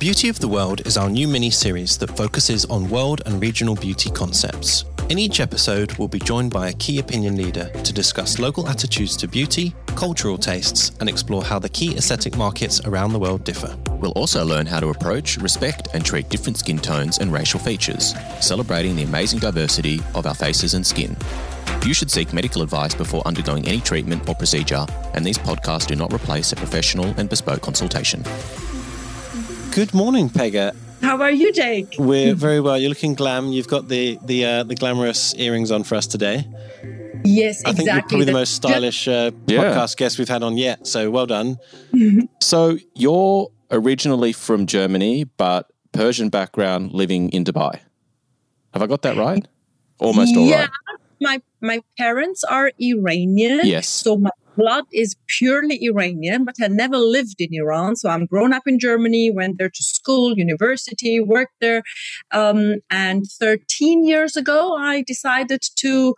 Beauty of the World is our new mini series that focuses on world and regional beauty concepts. In each episode, we'll be joined by a key opinion leader to discuss local attitudes to beauty, cultural tastes, and explore how the key aesthetic markets around the world differ. We'll also learn how to approach, respect, and treat different skin tones and racial features, celebrating the amazing diversity of our faces and skin. You should seek medical advice before undergoing any treatment or procedure, and these podcasts do not replace a professional and bespoke consultation. Good morning, Pega. How are you, Jake? We're very well. You're looking glam. You've got the the uh, the glamorous earrings on for us today. Yes, I think you're probably the most stylish uh, Yeah. podcast guest we've had on yet. So well done. So, you're originally from Germany, but Persian background living in Dubai. Have I got that right? Almost all yeah, right. my my parents are Iranian. Yes. So my blood is purely Iranian, but I never lived in Iran. So I'm grown up in Germany, went there to school, university, worked there. Um, and 13 years ago, I decided to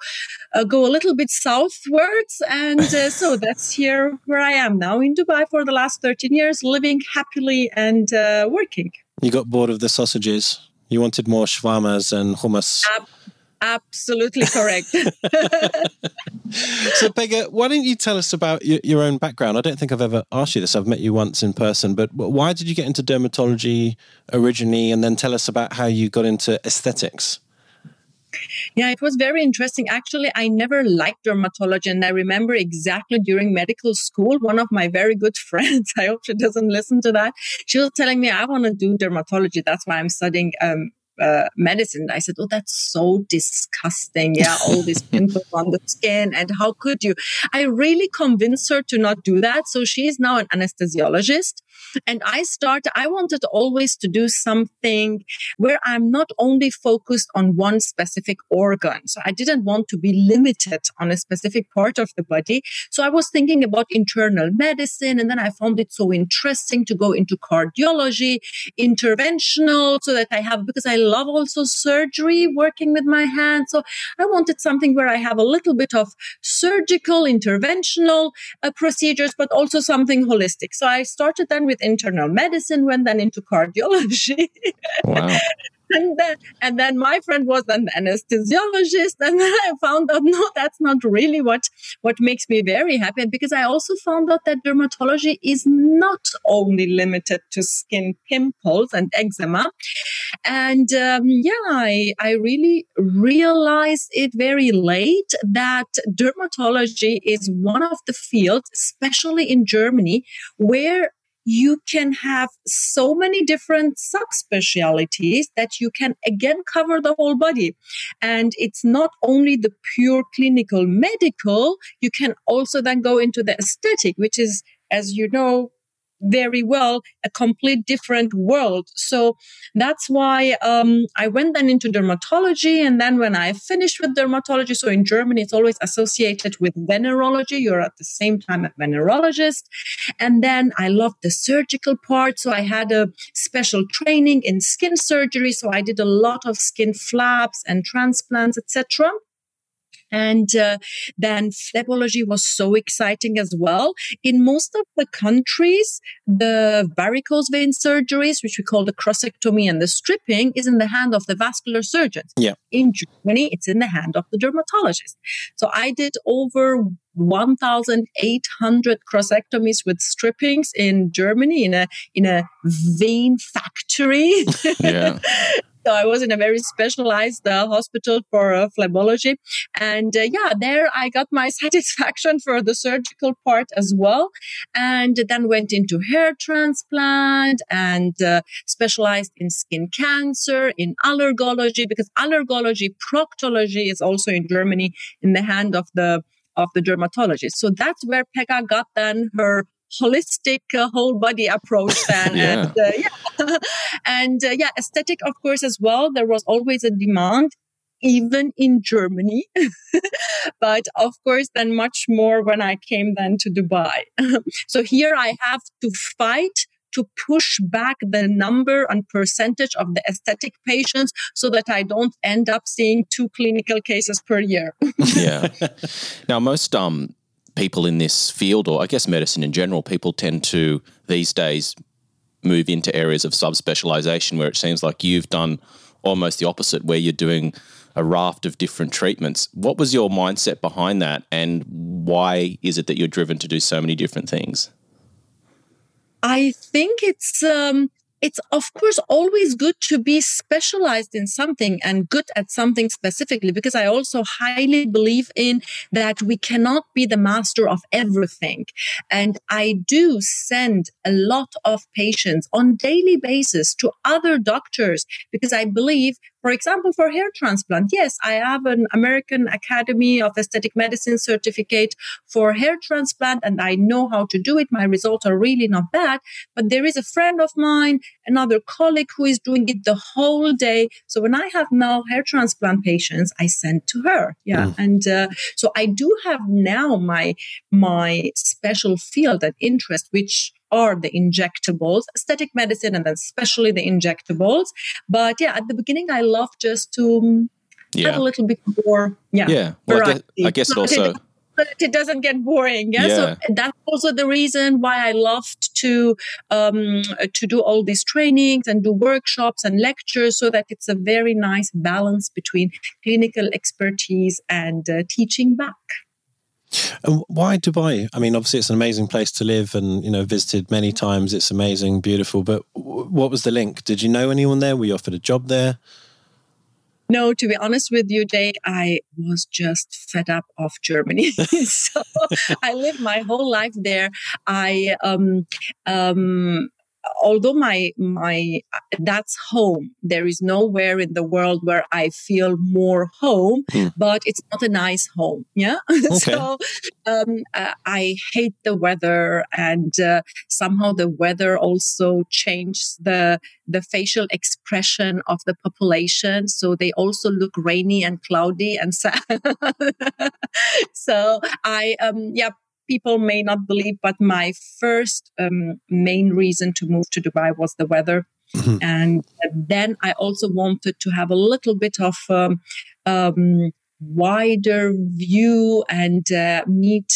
uh, go a little bit southwards. And uh, so that's here where I am now in Dubai for the last 13 years, living happily and uh, working. You got bored of the sausages. You wanted more shawarmas and hummus. Ab- absolutely correct. So, Pega, why don't you tell us about your, your own background? I don't think I've ever asked you this. I've met you once in person, but why did you get into dermatology originally? And then tell us about how you got into aesthetics. Yeah, it was very interesting. Actually, I never liked dermatology. And I remember exactly during medical school, one of my very good friends, I hope she doesn't listen to that, she was telling me, I want to do dermatology. That's why I'm studying um, uh, medicine. I said, Oh, that's so disgusting. Yeah, all these pimples on the skin. And how could you? I really convinced her to not do that. So she is now an anesthesiologist. And I started, I wanted always to do something where I'm not only focused on one specific organ. So I didn't want to be limited on a specific part of the body. So I was thinking about internal medicine. And then I found it so interesting to go into cardiology, interventional, so that I have, because I love also surgery, working with my hands. So I wanted something where I have a little bit of surgical, interventional uh, procedures, but also something holistic. So I started then with internal medicine, went then into cardiology. Wow. and then and then my friend was an anesthesiologist and then i found out no that's not really what what makes me very happy because i also found out that dermatology is not only limited to skin pimples and eczema and um, yeah I, I really realized it very late that dermatology is one of the fields especially in germany where you can have so many different subspecialties that you can again cover the whole body. And it's not only the pure clinical medical, you can also then go into the aesthetic, which is, as you know, very well a complete different world. So that's why um, i went then into dermatology and then when i finished with dermatology so in germany it's always associated with venerology. You're at the same time a venerologist. And then i loved the surgical part so i had a special training in skin surgery. So i did a lot of skin flaps and transplants etc and uh, then phlebology was so exciting as well. In most of the countries, the varicose vein surgeries, which we call the crossectomy and the stripping, is in the hand of the vascular surgeons. Yeah. In Germany, it's in the hand of the dermatologist. So I did over 1,800 crossectomies with strippings in Germany in a in a vein factory. Yeah. So I was in a very specialized uh, hospital for uh, phlebology. And uh, yeah, there I got my satisfaction for the surgical part as well. And then went into hair transplant and uh, specialized in skin cancer, in allergology, because allergology, proctology is also in Germany in the hand of the of the dermatologist. So that's where Pega got then her holistic uh, whole body approach then Yeah. and uh, yeah and uh, yeah aesthetic of course as well there was always a demand even in germany but of course then much more when i came then to dubai so here i have to fight to push back the number and percentage of the aesthetic patients so that I don't end up seeing two clinical cases per year. yeah. Now, most um, people in this field, or I guess medicine in general, people tend to these days move into areas of subspecialization where it seems like you've done almost the opposite, where you're doing a raft of different treatments. What was your mindset behind that, and why is it that you're driven to do so many different things? I think it's um, it's of course always good to be specialized in something and good at something specifically because i also highly believe in that we cannot be the master of everything. And i do send a lot of patients on daily basis to other doctors because i believe for example, for hair transplant, yes, I have an American Academy of Aesthetic Medicine certificate for hair transplant and I know how to do it. My results are really not bad. But there is a friend of mine, another colleague who is doing it the whole day. So when I have now hair transplant patients, I send to her. Yeah. Mm. And uh, so I do have now my, my special field and interest, which are the injectables, aesthetic medicine, and then especially the injectables. But yeah, at the beginning, I love just to um, yeah. have a little bit more. Yeah. Yeah. Well, I guess, I guess it also. It doesn't get boring. Yeah? yeah. So that's also the reason why I loved to um, to do all these trainings and do workshops and lectures, so that it's a very nice balance between clinical expertise and uh, teaching back. And why Dubai? I mean, obviously, it's an amazing place to live, and you know, visited many times. It's amazing, beautiful. But what was the link? Did you know anyone there? Were you offered a job there? No, to be honest with you, Jake, I was just fed up of Germany. so I lived my whole life there. I um, um, although my my that's home there is nowhere in the world where i feel more home mm. but it's not a nice home yeah okay. so um, uh, i hate the weather and uh, somehow the weather also changed the the facial expression of the population so they also look rainy and cloudy and sad so i um yeah people may not believe, but my first um, main reason to move to Dubai was the weather. Mm-hmm. And then I also wanted to have a little bit of um, um, wider view and uh, meet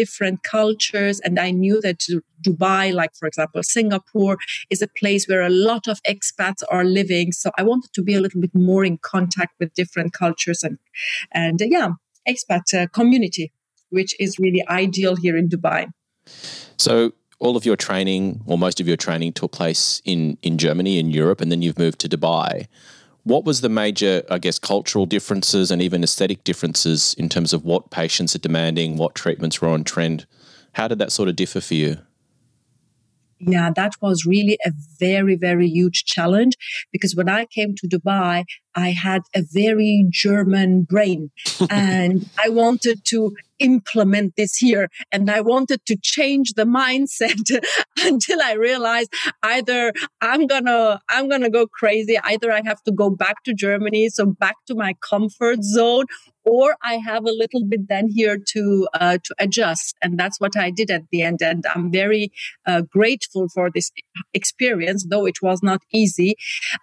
different cultures. And I knew that Dubai, like for example, Singapore, is a place where a lot of expats are living. So I wanted to be a little bit more in contact with different cultures and, and uh, yeah, expat uh, community which is really ideal here in Dubai. So, all of your training, or most of your training, took place in, in Germany, in Europe, and then you've moved to Dubai. What was the major, I guess, cultural differences and even aesthetic differences in terms of what patients are demanding, what treatments were on trend? How did that sort of differ for you? Yeah, that was really a very, very huge challenge because when I came to Dubai, I had a very German brain and I wanted to implement this here and I wanted to change the mindset until I realized either I'm gonna, I'm gonna go crazy. Either I have to go back to Germany. So back to my comfort zone or I have a little bit then here to uh, to adjust, and that's what I did at the end. And I'm very uh, grateful for this experience, though it was not easy.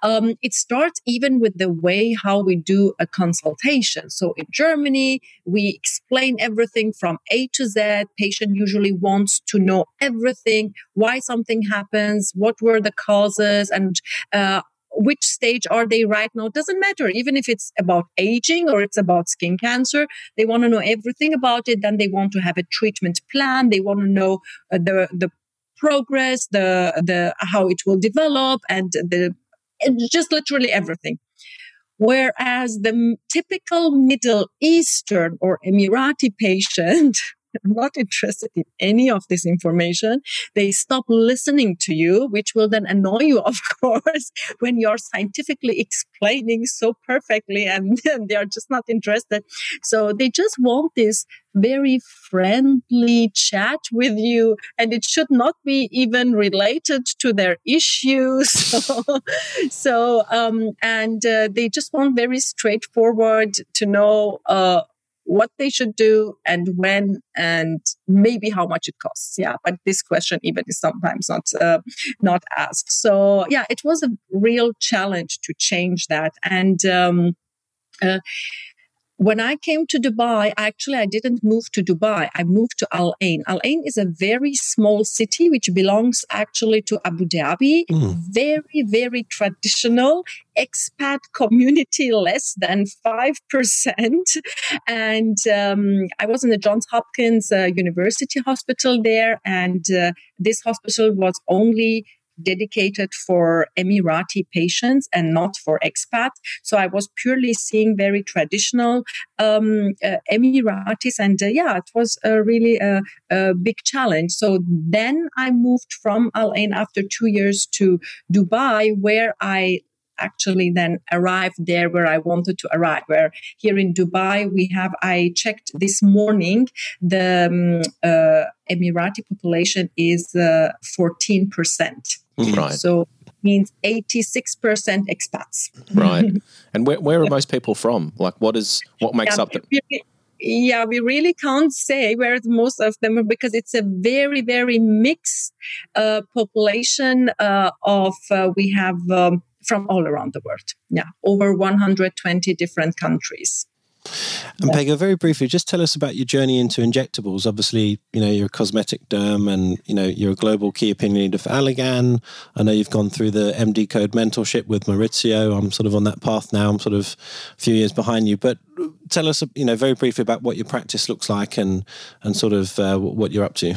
Um, it starts even with the way how we do a consultation. So in Germany, we explain everything from A to Z. Patient usually wants to know everything, why something happens, what were the causes, and uh, which stage are they right now? It doesn't matter. Even if it's about aging or it's about skin cancer, they want to know everything about it. Then they want to have a treatment plan. They want to know uh, the, the progress, the, the, how it will develop and the, just literally everything. Whereas the typical Middle Eastern or Emirati patient I'm not interested in any of this information. They stop listening to you, which will then annoy you, of course, when you're scientifically explaining so perfectly and they are just not interested. So they just want this very friendly chat with you and it should not be even related to their issues so, so um, and uh, they just want very straightforward to know uh, what they should do and when and maybe how much it costs. Yeah but this question even is sometimes not uh, not asked. So yeah it was a real challenge to change that. And um, uh, when I came to Dubai, actually, I didn't move to Dubai. I moved to Al Ain. Al Ain is a very small city which belongs actually to Abu Dhabi. Mm. Very, very traditional expat community, less than 5%. And um, I was in the Johns Hopkins uh, University Hospital there. And uh, this hospital was only dedicated for Emirati patients and not for expats. So I was purely seeing very traditional um, uh, Emiratis, and uh, yeah, it was a really a, a, big challenge. So then I moved from Al Ain after two years to Dubai, where I actually then arrived there where I wanted to arrive. Where here in Dubai, we have, I checked this morning, the um, uh, Emirati population is uh, 14%. Right. So means 86% expats. Right. and where, where are most people from? Like what is what makes yeah, up the we, yeah, we really can't say where most of them are because it's a very, very mixed uh, population uh, of, uh, we have um, from all around the world. Yeah, over 120 different countries. And Pega, very briefly, just tell us about your journey into injectables. Obviously, you know, you're a cosmetic derm and, you know, you're a global key opinion leader for Allergan. I know you've gone through the MD Code mentorship with Maurizio. I'm sort of on that path now. I'm sort of a few years behind you. But tell us, you know, very briefly about what your practice looks like and, and sort of uh, what you're up to.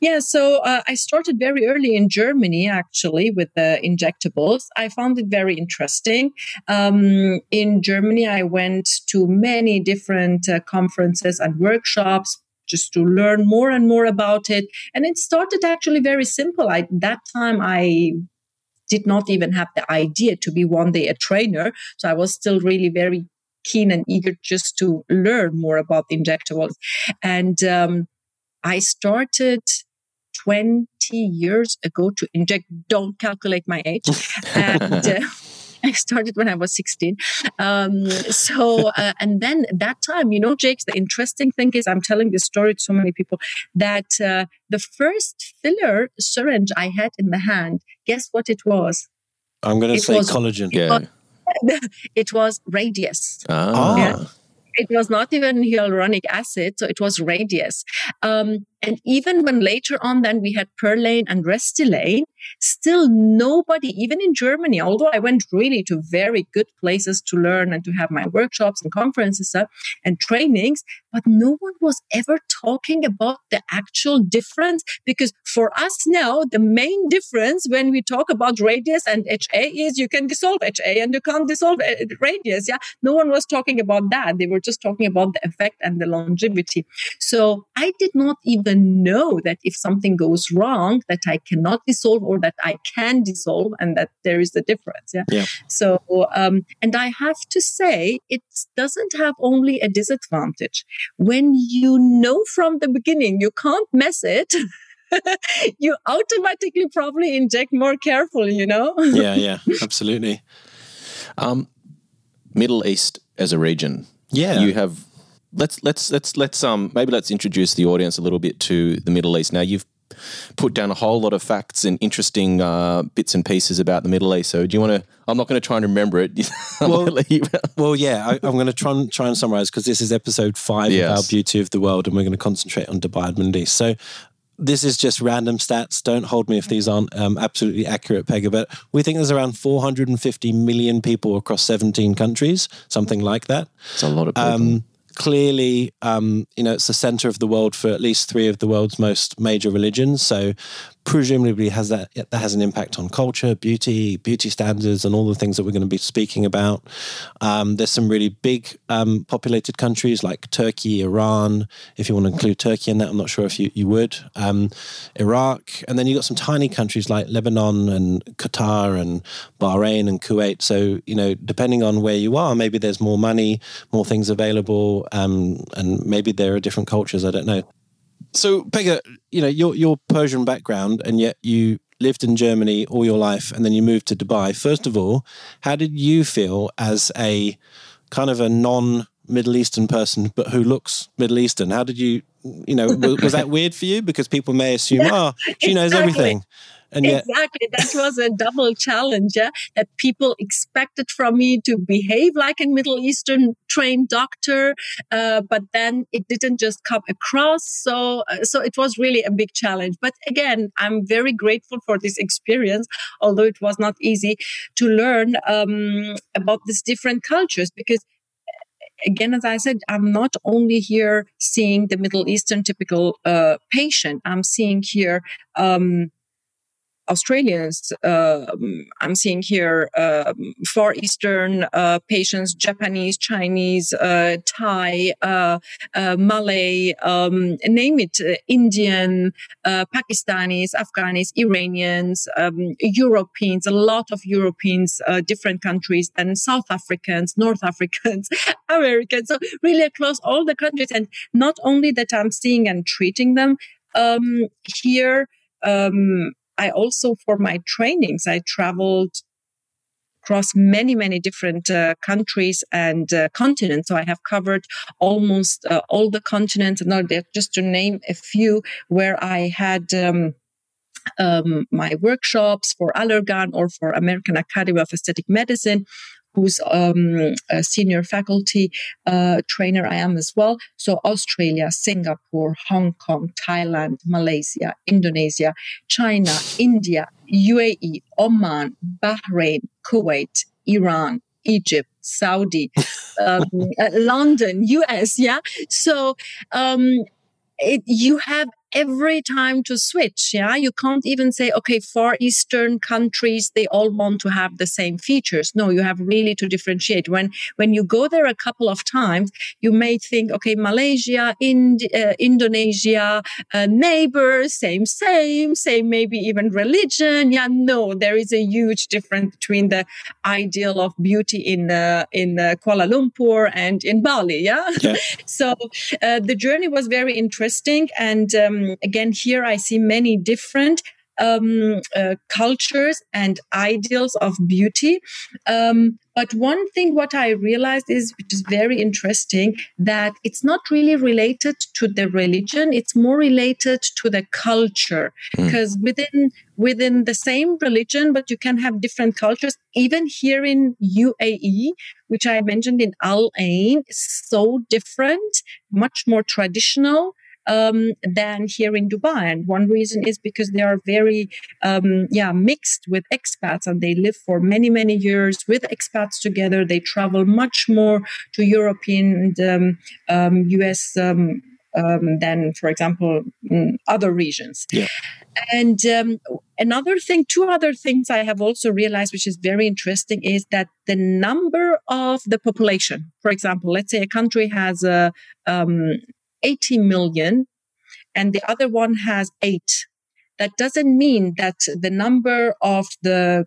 Yeah, so uh, I started very early in Germany actually with the injectables. I found it very interesting. Um, in Germany, I went to many different uh, conferences and workshops just to learn more and more about it. And it started actually very simple. I, that time, I did not even have the idea to be one day a trainer. So I was still really very keen and eager just to learn more about the injectables. And um, I started 20 years ago to inject. Don't calculate my age. and, uh, I started when I was 16. Um, so, uh, and then that time, you know, Jakes, the interesting thing is I'm telling this story to so many people that uh, the first filler syringe I had in the hand, guess what it was? I'm going to say was, collagen. Yeah. It was Radiesse. Ah. Yeah it was not even hyaluronic acid, so it was Radiesse. Um, and even when later on, then we had Perlane and Restylane, still nobody, even in Germany, although I went really to very good places to learn and to have my workshops and conferences and trainings, but no one was ever talking about the actual difference because for us now, the main difference when we talk about Radiesse and HA is you can dissolve HA and you can't dissolve uh, Radiesse. Yeah. No one was talking about that. They were just talking about the effect and the longevity. So I did not even know that if something goes wrong, that I cannot dissolve or that I can dissolve and that there is a difference. Yeah. yeah. So, um, and I have to say, it doesn't have only a disadvantage. When you know from the beginning you can't mess it, you automatically probably inject more carefully, you know? yeah, yeah, absolutely. Um, Middle East as a region. Yeah. You have let's let's let's let's um maybe let's introduce the audience a little bit to the Middle East. Now you've put down a whole lot of facts and interesting uh, bits and pieces about the Middle East. So do you want to? I'm not going to try and remember it. well, well, yeah, I, am going to try and try and summarize because this is episode five yes. of our Beauty of the World, and we're going to concentrate on Dubai and Middle East. So this is just random stats. Don't hold me if these aren't um, absolutely accurate, Pega. But we think there's around 450 million people across 17 countries, something like that. It's a lot of people. Um, clearly, um, you know, it's the center of the world for at least three of the world's most major religions. So presumably has that that has an impact on culture, beauty, beauty standards, and all the things that we're going to be speaking about. Um, there's some really big um, populated countries like Turkey, Iran. If you want to include Turkey in that, I'm not sure if you you would. Um, Iraq, and then you have got some tiny countries like Lebanon and Qatar and Bahrain and Kuwait. So you know, depending on where you are, maybe there's more money, more things available, um, and maybe there are different cultures. I don't know. So, Pega, you know, your your Persian background, and yet you lived in Germany all your life, and then you moved to Dubai. First of all, how did you feel as a kind of a non Middle Eastern person, but who looks Middle Eastern? How did you, you know, was, was that weird for you? Because people may assume, yeah, oh, she knows everything. And yet- exactly. That was a double challenge yeah? that people expected from me to behave like a Middle Eastern trained doctor, uh, but then it didn't just come across. So, uh, so it was really a big challenge. But again, I'm very grateful for this experience, although it was not easy to learn um, about these different cultures because again, as I said, I'm not only here seeing the Middle Eastern typical uh, patient. I'm seeing here um, Australians. Uh, I'm seeing here uh, Far Eastern uh, patients, Japanese, Chinese, uh, Thai, uh, Malay, um, name it, Indian, Pakistanis, Afghanis, Iranians, um, Europeans, a lot of Europeans, different countries, and South Africans, North Africans, Americans. So really across all the countries. And not only that I'm seeing and treating them um, here, um, I also, for my trainings, I traveled across many, many different uh, countries and uh, continents. So I have covered almost uh, all the continents, and just to name a few where I had. Um, um, my workshops for Allergan or for American Academy of Aesthetic Medicine, who's um, a senior faculty uh, trainer. I am as well. So Australia, Singapore, Hong Kong, Thailand, Malaysia, Indonesia, China, India, UAE, Oman, Bahrain, Kuwait, Iran, Egypt, Saudi, um, uh, London, US. Yeah. So um, it, you have every time to switch. Yeah. You can't even say, okay, Far Eastern countries, they all want to have the same features. No, you have really to differentiate. When, when you go there a couple of times, you may think, okay, Malaysia, Ind- uh, Indonesia, uh, neighbors, same, same, same, maybe even religion. Yeah. No, there is a huge difference between the ideal of beauty in, uh, in uh, Kuala Lumpur and in Bali. Yeah. yeah. so uh, the journey was very interesting. And, um, um, again, here I see many different um, uh, cultures and ideals of beauty. Um, but one thing what I realized is, which is very interesting, that it's not really related to the religion. It's more related to the culture because mm. within within the same religion, but you can have different cultures. Even here in UAE, which I mentioned in Al Ain, so different, much more traditional um, than here in Dubai. And one reason is because they are very, um, yeah, mixed with expats and they live for many, many years with expats together. They travel much more to European and um, US um, um, than, for example, other regions. Yeah. And um, another thing, two other things I have also realized, which is very interesting, is that the number of the population, for example, let's say a country has a um, 80 million and the other one has eight. That doesn't mean that the number of the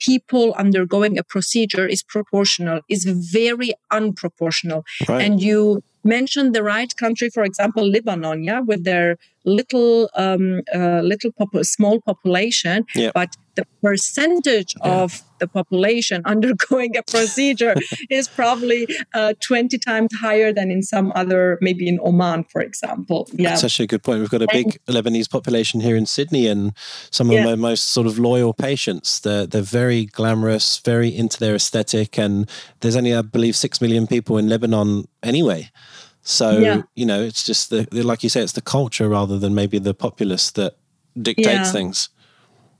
people undergoing a procedure is proportional, is very unproportional. Right. And you mentioned the right country, for example, Lebanon, yeah, with their little, um, uh, little pop- small population, yeah. but the percentage yeah. of the population undergoing a procedure is probably uh, 20 times higher than in some other, maybe in Oman, for example. Yeah. That's actually a good point. We've got a big and, Lebanese population here in Sydney, and some of yeah. my most sort of loyal patients. They're, they're very glamorous, very into their aesthetic, and there's only, I believe, six million people in Lebanon anyway. So, yeah. you know, it's just the, like you say, it's the culture rather than maybe the populace that dictates yeah. things.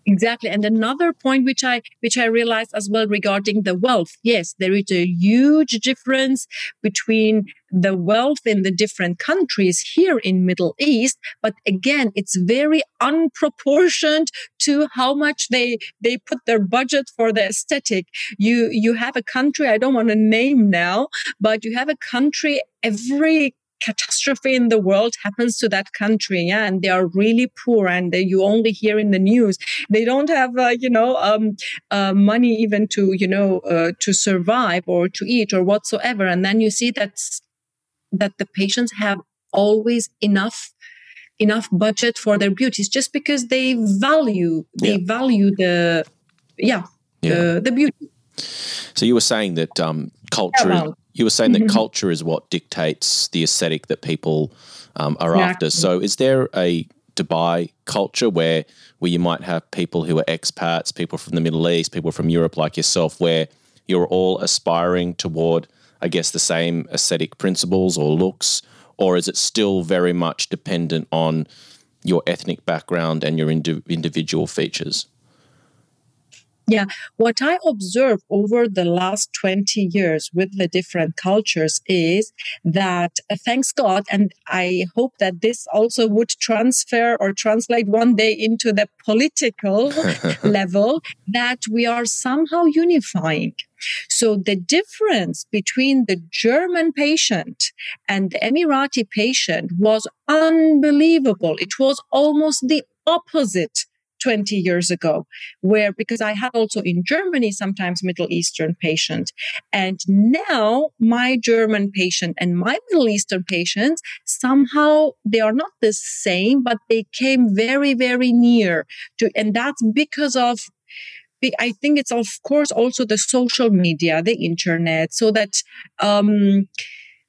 Exactly. And another point which I which I realized as well regarding the wealth. Yes, there is a huge difference between the wealth in the different countries here in Middle East, but again, it's very unproportioned to how much they they put their budget for the aesthetic. You you have a country I don't want to name now, but you have a country every catastrophe in the world happens to that country yeah and they are really poor and they, you only hear in the news they don't have uh, you know um, uh, money even to you know uh, to survive or to eat or whatsoever and then you see that that the patients have always enough enough budget for their beauties just because they value they yeah. value the yeah, yeah. The, the beauty so you were saying that um, culture you were saying that mm-hmm. culture is what dictates the aesthetic that people um, are after. So, is there a Dubai culture where where you might have people who are expats, people from the Middle East, people from Europe like yourself, where you're all aspiring toward, I guess, the same aesthetic principles or looks, or is it still very much dependent on your ethnic background and your indi- individual features? Yeah, what I observe over the last 20 years with the different cultures is that, uh, thanks God, and I hope that this also would transfer or translate one day into the political level, that we are somehow unifying. So the difference between the German patient and the Emirati patient was unbelievable. It was almost the opposite 20 years ago, where because I had also in Germany sometimes Middle Eastern patient. And now my German patient and my Middle Eastern patients somehow they are not the same, but they came very, very near to, and that's because of I think it's of course also the social media, the internet, so that um,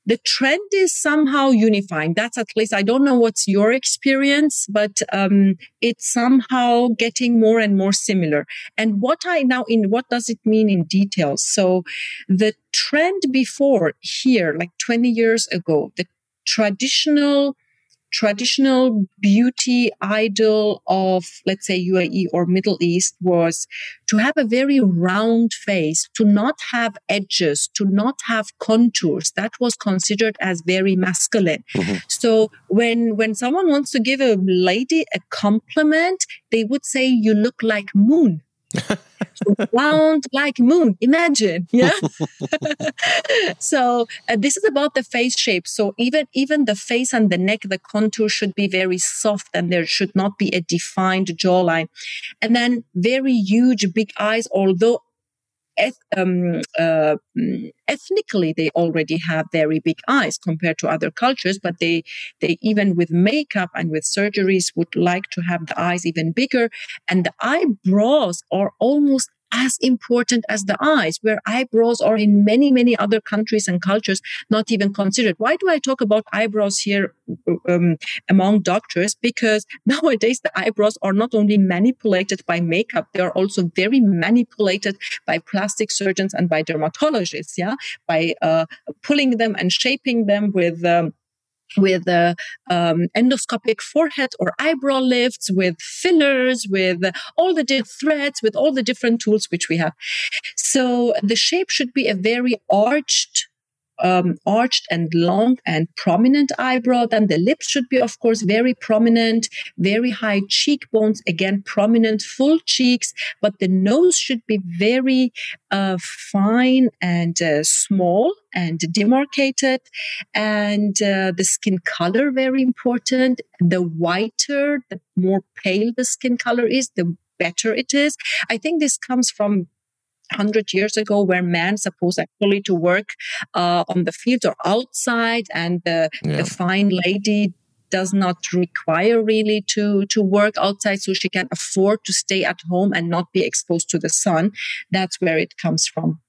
the trend is somehow unifying. That's at least, I don't know what's your experience, but um, it's somehow getting more and more similar. And what I now in, what does it mean in details? So the trend before here, like 20 years ago, the traditional traditional beauty idol of, let's say, UAE or Middle East was to have a very round face, to not have edges, to not have contours. That was considered as very masculine. Mm-hmm. So when, when someone wants to give a lady a compliment, they would say, you look like moon round like moon imagine yeah? So uh, this is about the face shape. So even even the face and the neck the contour should be very soft and there should not be a defined jawline. And then very huge big eyes although eth- um, uh, mm, ethnically they already have very big eyes compared to other cultures but they they even with makeup and with surgeries would like to have the eyes even bigger. And the eyebrows are almost as important as the eyes, where eyebrows are in many, many other countries and cultures not even considered. Why do I talk about eyebrows here um, among doctors? Because nowadays the eyebrows are not only manipulated by makeup, they are also very manipulated by plastic surgeons and by dermatologists, yeah, by uh, pulling them and shaping them with um, with uh, um, endoscopic forehead or eyebrow lifts, with fillers, with all the threads, with all the different tools which we have. So the shape should be a very arched um, arched and long and prominent eyebrow. Then the lips should be, of course, very prominent, very high cheekbones, again, prominent, full cheeks, but the nose should be very uh, fine and uh, small and demarcated. And uh, the skin color, very important. The whiter, the more pale the skin color is, the better it is. I think this comes from 100 years ago where men supposed actually to work uh, on the field or outside and the, yeah. the fine lady does not require really to to work outside so she can afford to stay at home and not be exposed to the sun that's where it comes from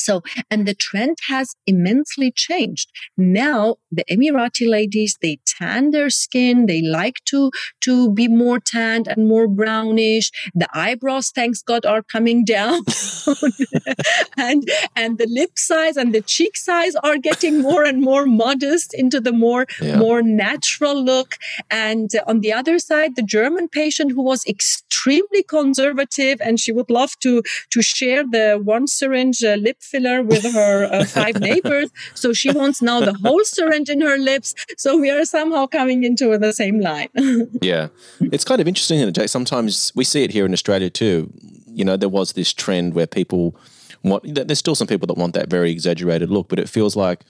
so, and the trend has immensely changed. Now, the Emirati ladies, they tan their skin. They like to, to be more tanned and more brownish. The eyebrows, thanks God, are coming down. and, and the lip size and the cheek size are getting more and more modest into the more, yeah. more natural look. And on the other side, the German patient who was extremely conservative and she would love to, to share the one syringe uh, lip filler with her uh, five neighbors. So she wants now the whole syringe in her lips. So we are somehow coming into the same line. yeah. It's kind of interesting, Jake. Sometimes we see it here in Australia too. You know, there was this trend where people want, there's still some people that want that very exaggerated look, but it feels like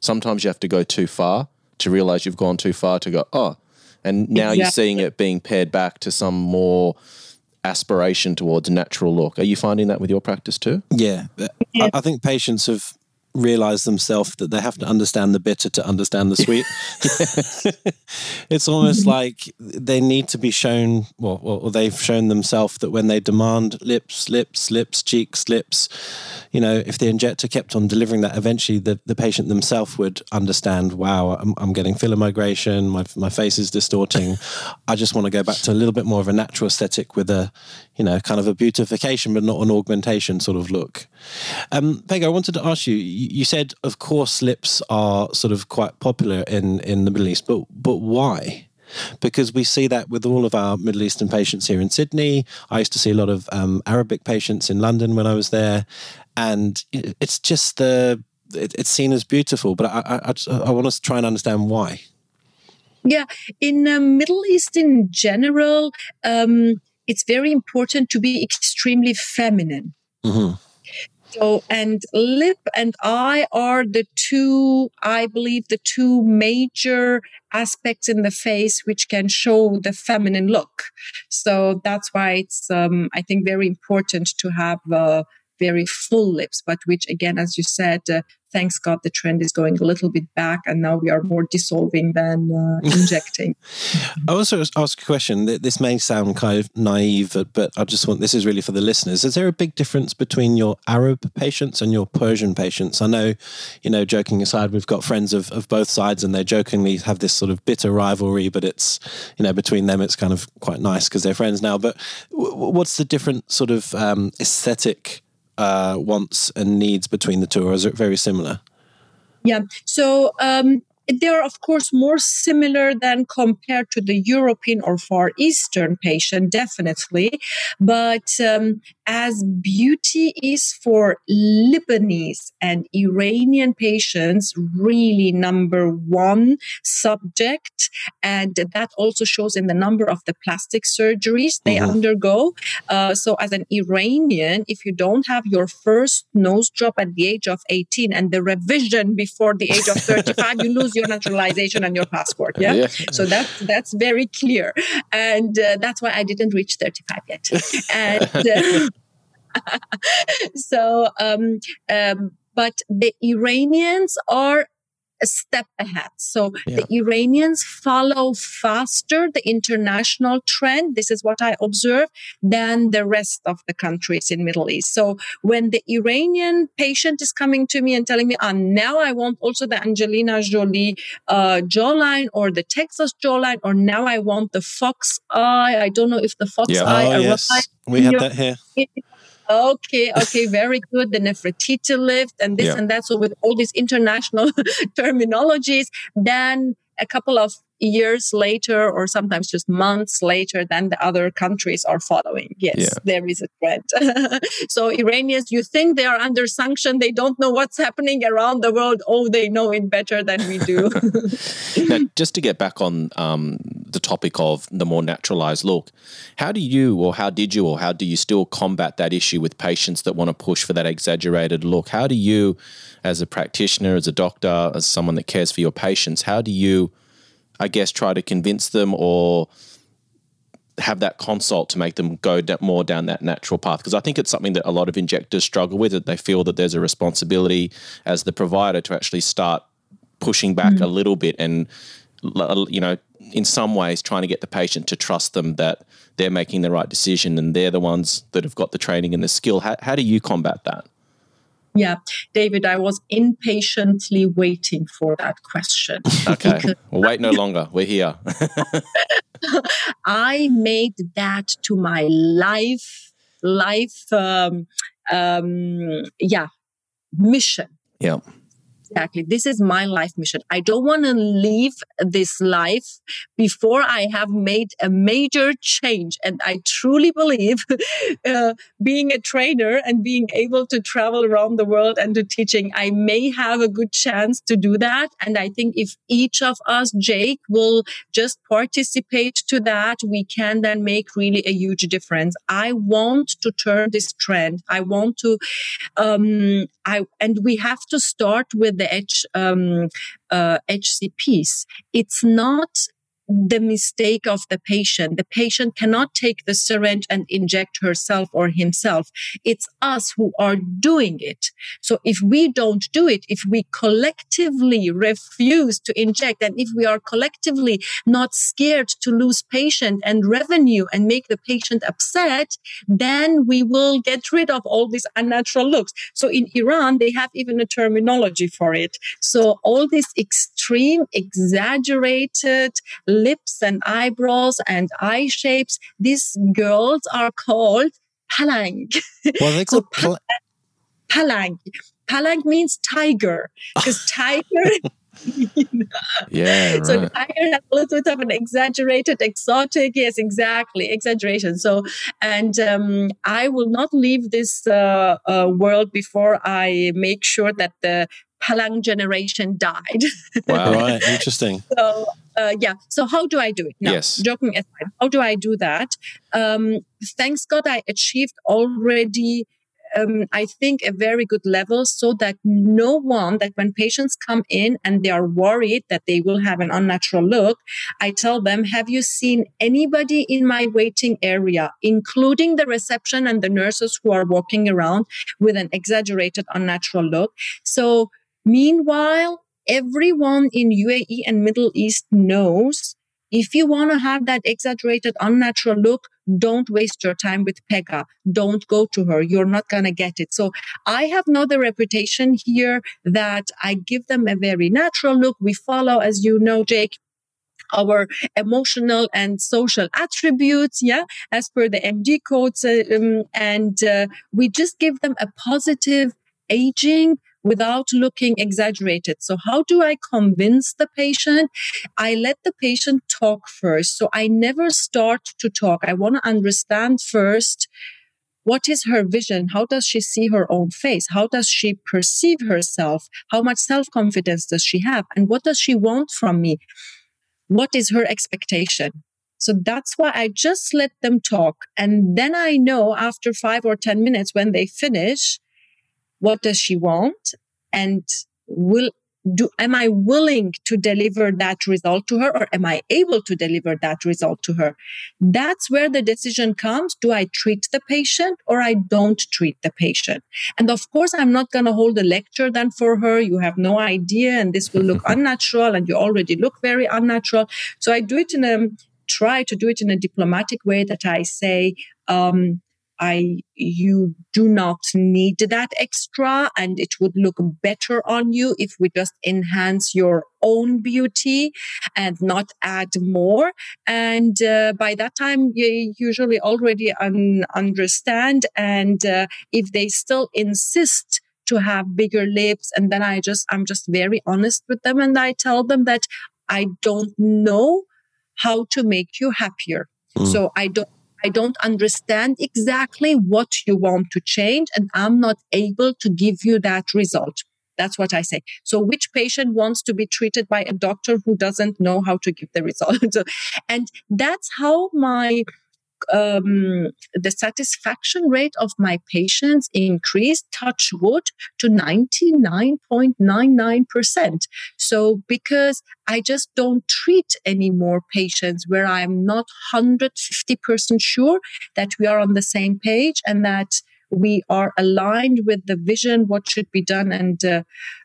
sometimes you have to go too far to realize you've gone too far to go, oh, and now exactly. you're seeing it being paired back to some more aspiration towards natural look. Are you finding that with your practice too? Yeah, yeah. I think patients have realize themselves that they have to understand the bitter to understand the sweet. it's almost like they need to be shown, well, or they've shown themselves that when they demand lips, lips, lips, cheeks, lips, you know, if the injector kept on delivering that, eventually the, the patient themselves would understand, wow, I'm, I'm getting filler migration, my, my face is distorting. I just want to go back to a little bit more of a natural aesthetic with a, you know, kind of a beautification, but not an augmentation sort of look. Um, Pega, I wanted to ask you, you said, of course, lips are sort of quite popular in, in the Middle East, but, but why? because we see that with all of our Middle Eastern patients here in Sydney. I used to see a lot of um, Arabic patients in London when I was there, and it's just the it, it's seen as beautiful. But I I, I, I want to try and understand why. Yeah, in the Middle East in general, um, it's very important to be extremely feminine. Mm-hmm. So, and lip and eye are the two, I believe, the two major aspects in the face which can show the feminine look. So that's why it's, um, I think, very important to have uh, very full lips, but which, again, as you said, uh, thanks God, the trend is going a little bit back, and now we are more dissolving than uh, injecting. I also ask a question. This may sound kind of naive, but I just want this is really for the listeners. Is there a big difference between your Arab patients and your Persian patients? I know, you know, joking aside, we've got friends of, of both sides, and they jokingly have this sort of bitter rivalry, but it's you know between them, it's kind of quite nice because they're friends now. But what's the different sort of um, aesthetic? Uh, wants and needs between the two, or is it very similar? Yeah. So um, they are, of course, more similar than compared to the European or Far Eastern patient, definitely. But um, as beauty is for Lebanese and Iranian patients, really number one subject. And that also shows in the number of the plastic surgeries they mm-hmm. undergo. Uh, so, as an Iranian, if you don't have your first nose job at the age of 18 and the revision before the age of 35, you lose your naturalization and your passport. Yeah. yeah. So that's that's very clear, and uh, that's why I didn't reach 35 yet. And uh, so, um, um, but the Iranians are a step ahead. So yeah. the Iranians follow faster the international trend. This is what I observe than the rest of the countries in Middle East. So when the Iranian patient is coming to me and telling me, ah, now I want also the Angelina Jolie uh, jawline or the Texas jawline, or now I want the fox eye. I don't know if the fox yeah. eye. Oh, yes. We have that here. Okay, okay, very good. The Nefertiti lift and this yeah. and that. So with all these international terminologies, then a couple of years later or sometimes just months later than the other countries are following. Yes, yeah. there is a trend. so Iranians, you think they are under sanction. They don't know what's happening around the world. Oh, they know it better than we do. now, just to get back on um, the topic of the more naturalized look, how do you or how did you or how do you still combat that issue with patients that want to push for that exaggerated look? How do you as a practitioner, as a doctor, as someone that cares for your patients, how do you I guess, try to convince them or have that consult to make them go more down that natural path. Because I think it's something that a lot of injectors struggle with that they feel that there's a responsibility as the provider to actually start pushing back mm-hmm. a little bit and you know in some ways trying to get the patient to trust them that they're making the right decision and they're the ones that have got the training and the skill. How, how do you combat that yeah, David, I was impatiently waiting for that question. Okay, wait no longer. We're here. I made that to my life, life, um, um, yeah, mission. Yeah Exactly. This is my life mission. I don't want to leave this life before I have made a major change. And I truly believe uh, being a trainer and being able to travel around the world and to teaching, I may have a good chance to do that. And I think if each of us, Jake, will just participate to that, we can then make really a huge difference. I want to turn this trend. I want to, um, I, and we have to start with the H, um, uh, HCPs. It's not the mistake of the patient. The patient cannot take the syringe and inject herself or himself. It's us who are doing it. So if we don't do it, if we collectively refuse to inject, and if we are collectively not scared to lose patient and revenue and make the patient upset, then we will get rid of all these unnatural looks. So in Iran, they have even a terminology for it. So all these extreme, exaggerated lips and eyebrows and eye shapes, these girls are called palang. Well, they so, palang. Palang means tiger because tiger yeah. Right. So tiger has a little bit of an exaggerated, exotic. Yes, exactly, exaggeration. So, and um, I will not leave this uh, uh, world before I make sure that the Palang generation died. Wow, right, interesting. So, uh, yeah. So, how do I do it? No, yes. Joking aside, how do I do that? Um, thanks God, I achieved already um, I think, a very good level so that no one, that when patients come in and they are worried that they will have an unnatural look, I tell them, have you seen anybody in my waiting area, including the reception and the nurses who are walking around with an exaggerated unnatural look? So meanwhile, everyone in UAE and Middle East knows if you want to have that exaggerated, unnatural look, don't waste your time with Pega. Don't go to her. You're not going to get it. So I have now the reputation here that I give them a very natural look. We follow, as you know, Jake, our emotional and social attributes, yeah, as per the MD codes. Uh, um, and uh, we just give them a positive aging without looking exaggerated. So how do I convince the patient? I let the patient talk first. So I never start to talk. I want to understand first what is her vision? How does she see her own face? How does she perceive herself? How much self confidence does she have? And what does she want from me? What is her expectation? So that's why I just let them talk. And then I know after five or 10 minutes when they finish, what does she want? And will do am i willing to deliver that result to her or am i able to deliver that result to her? That's where the decision comes. Do i treat the patient or i don't treat the patient? And of course i'm not going to hold a lecture then for her. You have no idea and this will look unnatural and you already look very unnatural. So i do it in a try to do it in a diplomatic way that i say um, I, you do not need that extra and it would look better on you if we just enhance your own beauty and not add more. And uh, by that time, you usually already un- understand. And uh, if they still insist to have bigger lips, and then I just, I'm just very honest with them and I tell them that I don't know how to make you happier. Mm. So I don't I don't understand exactly what you want to change and I'm not able to give you that result. That's what I say. So which patient wants to be treated by a doctor who doesn't know how to give the result? and that's how my um, the satisfaction rate of my patients increased, touch wood, to 99.99%. So, because I just don't treat any more patients where I'm not 150% sure that we are on the same page and that we are aligned with the vision, what should be done and uh,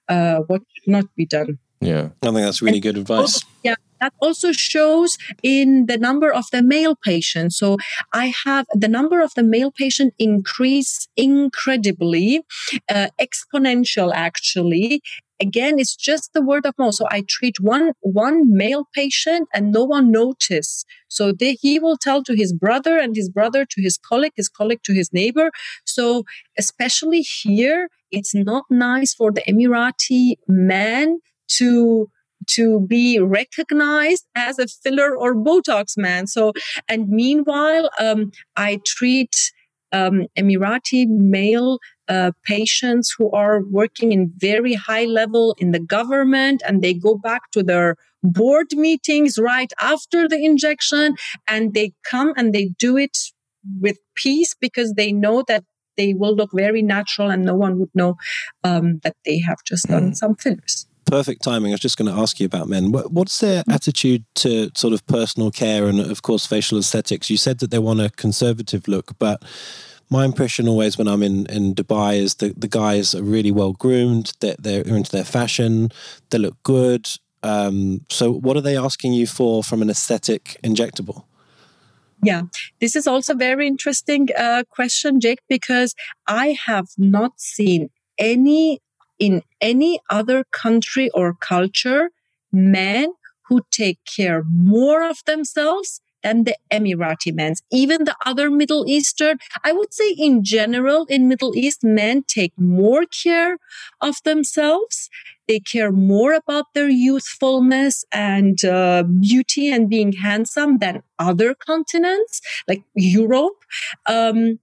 uh, what should not be done. Yeah. I think that's really good advice. Yeah. That also shows in the number of the male patients. So I have the number of the male patient increase incredibly, uh, exponential actually. Again, it's just the word of mouth. So I treat one one male patient and no one notice. So they, he will tell to his brother and his brother to his colleague, his colleague to his neighbor. So especially here, it's not nice for the Emirati man to to be recognized as a filler or Botox man. So, and meanwhile, um, I treat um, Emirati male uh, patients who are working in very high level in the government and they go back to their board meetings right after the injection and they come and they do it with peace because they know that they will look very natural and no one would know um, that they have just done mm. some fillers. Perfect timing. I was just going to ask you about men. What's their mm. attitude to sort of personal care and, of course, facial aesthetics? You said that they want a conservative look, but my impression always when I'm in, in Dubai is that the guys are really well groomed, they're, they're into their fashion, they look good. Um, so, what are they asking you for from an aesthetic injectable? Yeah, this is also very interesting uh, question, Jake, because I have not seen any in any other country or culture men who take care more of themselves than the Emirati men. Even the other Middle Eastern, I would say in general, in Middle East, men take more care of themselves. They care more about their youthfulness and uh, beauty and being handsome than other continents like Europe. Um,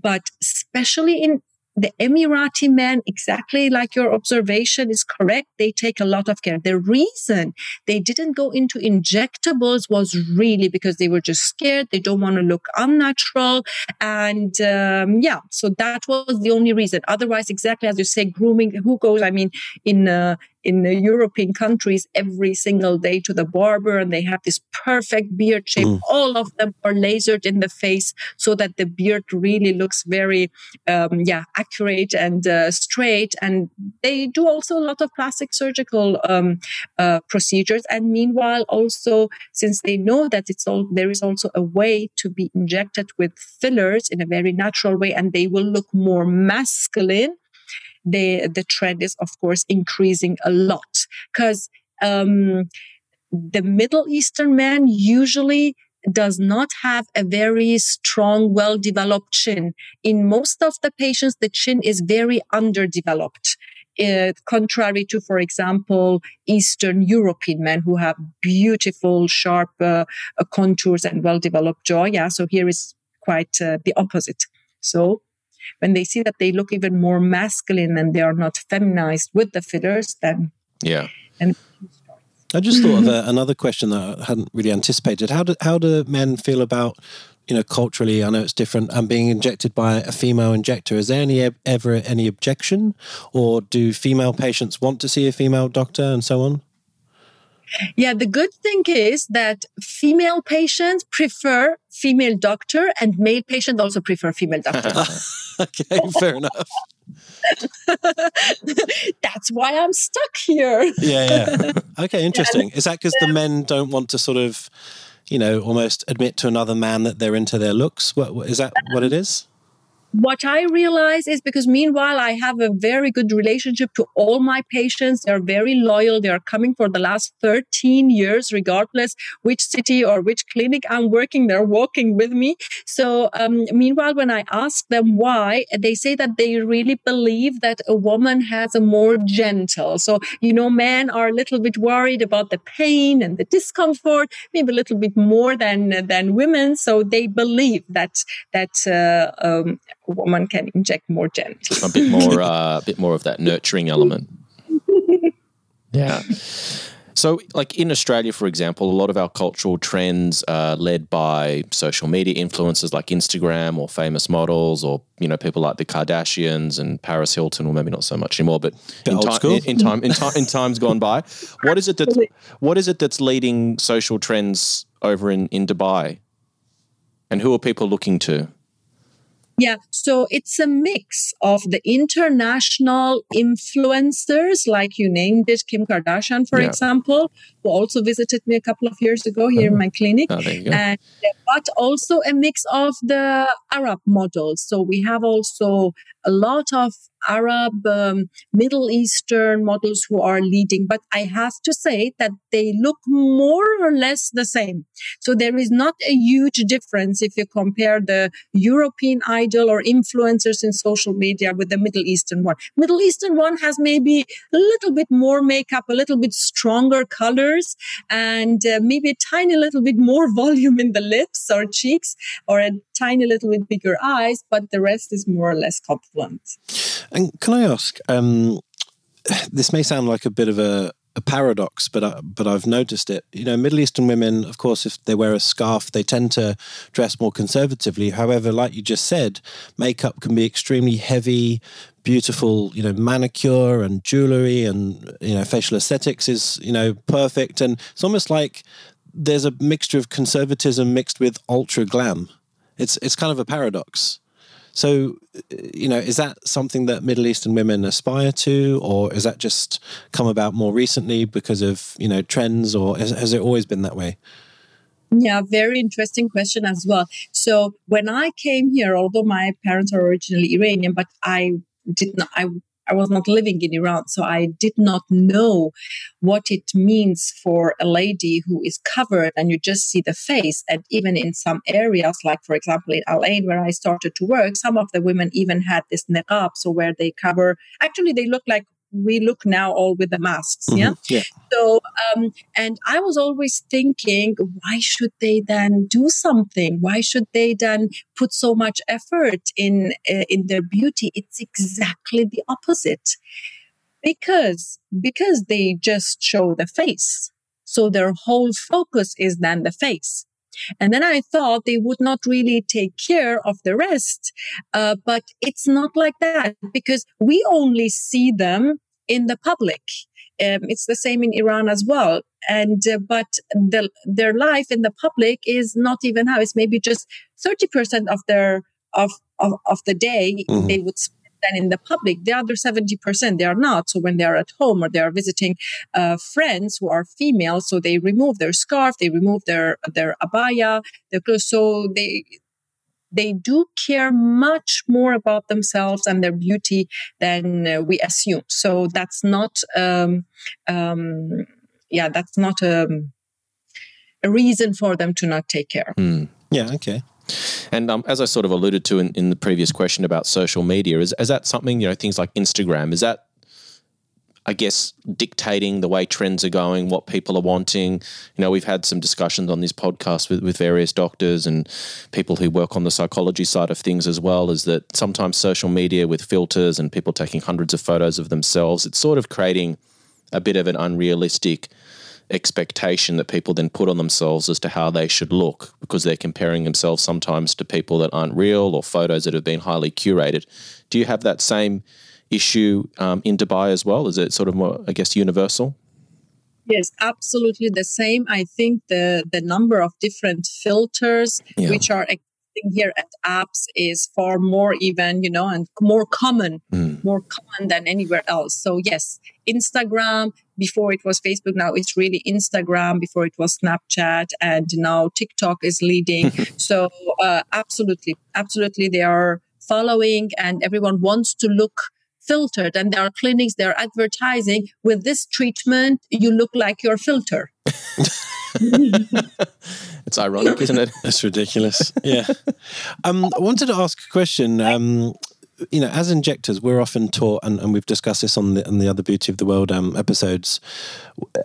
but especially in the Emirati men, exactly like your observation is correct. They take a lot of care. The reason they didn't go into injectables was really because they were just scared. They don't want to look unnatural. And um, yeah, so that was the only reason. Otherwise, exactly as you say, grooming, who goes, I mean, in, uh, in the European countries every single day to the barber and they have this perfect beard shape. Mm. All of them are lasered in the face so that the beard really looks very, um, yeah, accurate and uh, straight. And they do also a lot of plastic surgical um, uh, procedures. And meanwhile, also since they know that it's all, there is also a way to be injected with fillers in a very natural way and they will look more masculine the the trend is of course increasing a lot because um, the Middle Eastern man usually does not have a very strong, well developed chin. In most of the patients, the chin is very underdeveloped. Uh, contrary to, for example, Eastern European men who have beautiful, sharp uh, contours and well developed jaw. Yeah, so here is quite uh, the opposite. So when they see that they look even more masculine and they are not feminized with the fillers, then yeah. And I just thought of a, another question that I hadn't really anticipated. How do how do men feel about you know culturally? I know it's different. And being injected by a female injector. Is there any ever any objection, or do female patients want to see a female doctor and so on? Yeah, the good thing is that female patients prefer female doctor and male patients also prefer female doctor. okay, fair enough. That's why I'm stuck here. yeah, yeah. Okay, interesting. Is that because the men don't want to sort of, you know, almost admit to another man that they're into their looks? What, is that what it is? What I realize is because meanwhile, I have a very good relationship to all my patients. They're very loyal. They are coming for the last 13 years, regardless which city or which clinic I'm working, they're walking with me. So, um, meanwhile, when I ask them why, they say that they really believe that a woman has a more gentle. So, you know, men are a little bit worried about the pain and the discomfort, maybe a little bit more than, than women. So they believe that, that, uh, um, woman can inject more gently. A bit more, uh, a bit more of that nurturing element. yeah. So, like in Australia, for example, a lot of our cultural trends are led by social media influencers like Instagram or famous models or, you know, people like the Kardashians and Paris Hilton, or maybe not so much anymore, but in, ti- in, in, time, in, time, in times gone by. What is it that, what is it that's leading social trends over in, in Dubai? And who are people looking to? Yeah, so it's a mix of the international influencers, like you named it, Kim Kardashian, for yeah. example, who also visited me a couple of years ago here in uh-huh. my clinic. Oh, and, but also a mix of the Arab models. So we have also a lot of Arab, um, Middle Eastern models who are leading. But I have to say that they look more or less the same. So there is not a huge difference if you compare the European idol or influencers in social media with the Middle Eastern one. Middle Eastern one has maybe a little bit more makeup, a little bit stronger and uh, maybe a tiny little bit more volume in the lips or cheeks, or a tiny little bit bigger eyes, but the rest is more or less compliment. And can I ask, um, this may sound like a bit of a, a paradox, but I, but I've noticed it. You know, Middle Eastern women, of course, if they wear a scarf, they tend to dress more conservatively. However, like you just said, makeup can be extremely heavy, beautiful. You know, manicure and jewelry and you know facial aesthetics is you know perfect, and it's almost like there's a mixture of conservatism mixed with ultra glam. It's it's kind of a paradox. So, you know, is that something that Middle Eastern women aspire to, or is that just come about more recently because of you know trends, or has, has it always been that way? Yeah, very interesting question as well. So when I came here, although my parents are originally Iranian, but I did not, I I was not living in Iran, so I did not know what it means for a lady who is covered and you just see the face. And even in some areas, like for example in Al Ain, where I started to work, some of the women even had this niqab, so where they cover. Actually, they look like we look now all with the masks mm-hmm. yeah? yeah. So um and i was always thinking why should they then do something? Why should they then put so much effort in uh, in their beauty? It's exactly the opposite. Because because they just show the face. So their whole focus is then the face and then I thought they would not really take care of the rest. Uh, but it's not like that because we only see them in the public. Um, it's the same in Iran as well. And, uh, but the, their life in the public is not even how it's maybe just 30% of their, of, of, of the day mm-hmm. they would spend then in the public. The other 70% they are not. So when they are at home or they are visiting uh, friends who are female, so they remove their scarf, they remove their, their abaya, their clothes. So they, they do care much more about themselves and their beauty than uh, we assume. So that's not, um, um, yeah, that's not a, um, a, reason for them to not take care. Mm. Yeah, okay. And um, as I sort of alluded to in, in the previous question about social media, is, is that something, you know, things like Instagram, is that I guess, dictating the way trends are going, what people are wanting. You know, we've had some discussions on this podcast with, with various doctors and people who work on the psychology side of things as well, is that sometimes social media with filters and people taking hundreds of photos of themselves, it's sort of creating a bit of an unrealistic expectation that people then put on themselves as to how they should look because they're comparing themselves sometimes to people that aren't real or photos that have been highly curated. Do you have that same issue um, in Dubai as well? Is it sort of more, I guess, universal? Yes, absolutely the same. I think the the number of different filters yeah. which are existing here at apps is far more even, you know, and more common, mm. more common than anywhere else. So yes, Instagram. Before it was Facebook, now it's really Instagram. Before it was Snapchat, and now TikTok is leading. so uh, absolutely, absolutely, they are following, and everyone wants to look filtered and there are clinics they're advertising with this treatment you look like your filter it's ironic isn't it that's ridiculous yeah um, i wanted to ask a question um, you know, as injectors, we're often taught, and, and we've discussed this on the on the other Beauty of the World um, episodes.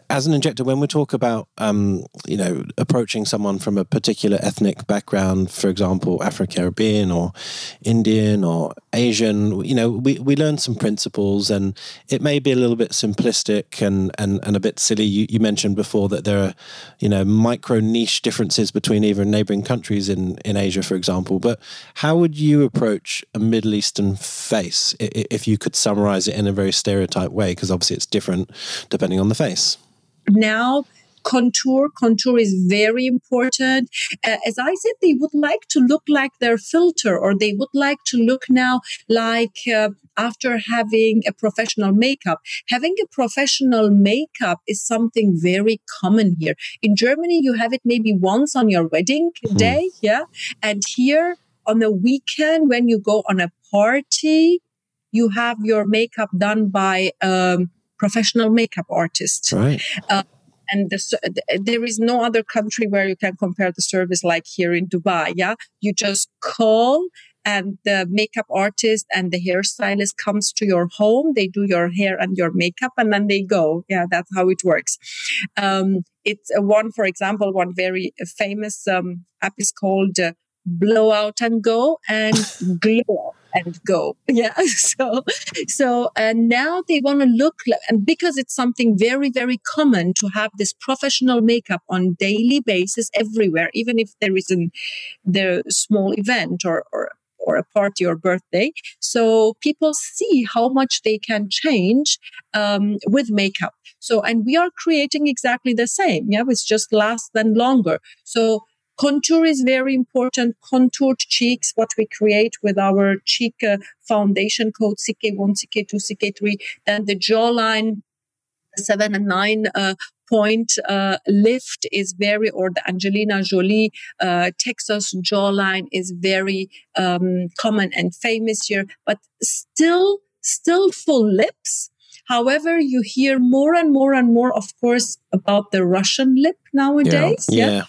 As an injector, when we talk about, um, you know, approaching someone from a particular ethnic background, for example, Afro Caribbean or Indian or Asian, you know, we, we learn some principles, and it may be a little bit simplistic and and, and a bit silly. You, you mentioned before that there are, you know, micro niche differences between even neighboring countries in in Asia, for example. But how would you approach a Middle Eastern face if you could summarize it in a very stereotyped way because obviously it's different depending on the face. Now contour contour is very important. Uh, as i said they would like to look like their filter or they would like to look now like uh, after having a professional makeup. Having a professional makeup is something very common here. In germany you have it maybe once on your wedding mm-hmm. day yeah? And here on the weekend when you go on a party, you have your makeup done by a um, professional makeup artist. Right. Uh, and the, there is no other country where you can compare the service like here in Dubai. Yeah. You just call and the makeup artist and the hairstylist comes to your home. They do your hair and your makeup and then they go. Yeah. That's how it works. Um, it's one, for example, one very famous um, app is called uh, blow out and go and glow and go. Yeah. So, so, and now they want to look, like, and because it's something very, very common to have this professional makeup on daily basis everywhere, even if there is an, the small event or, or, or a party or birthday. So people see how much they can change um, with makeup. So, and we are creating exactly the same. Yeah, it's just less than longer. So Contour is very important. Contoured cheeks, what we create with our cheek uh, foundation code CK1, CK2, CK3. Then the jawline, seven and nine uh, point uh, lift is very, or the Angelina Jolie uh, Texas jawline is very um, common and famous here, but still, still full lips. However, you hear more and more and more, of course, about the Russian lip nowadays. yeah. yeah yeah,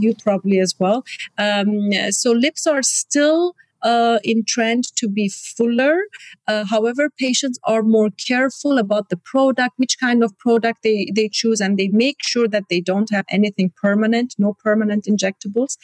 you probably as well. Um, so lips are still uh, in trend to be fuller. Uh, however, patients are more careful about the product, which kind of product they, they choose, and they make sure that they don't have anything permanent, no permanent injectables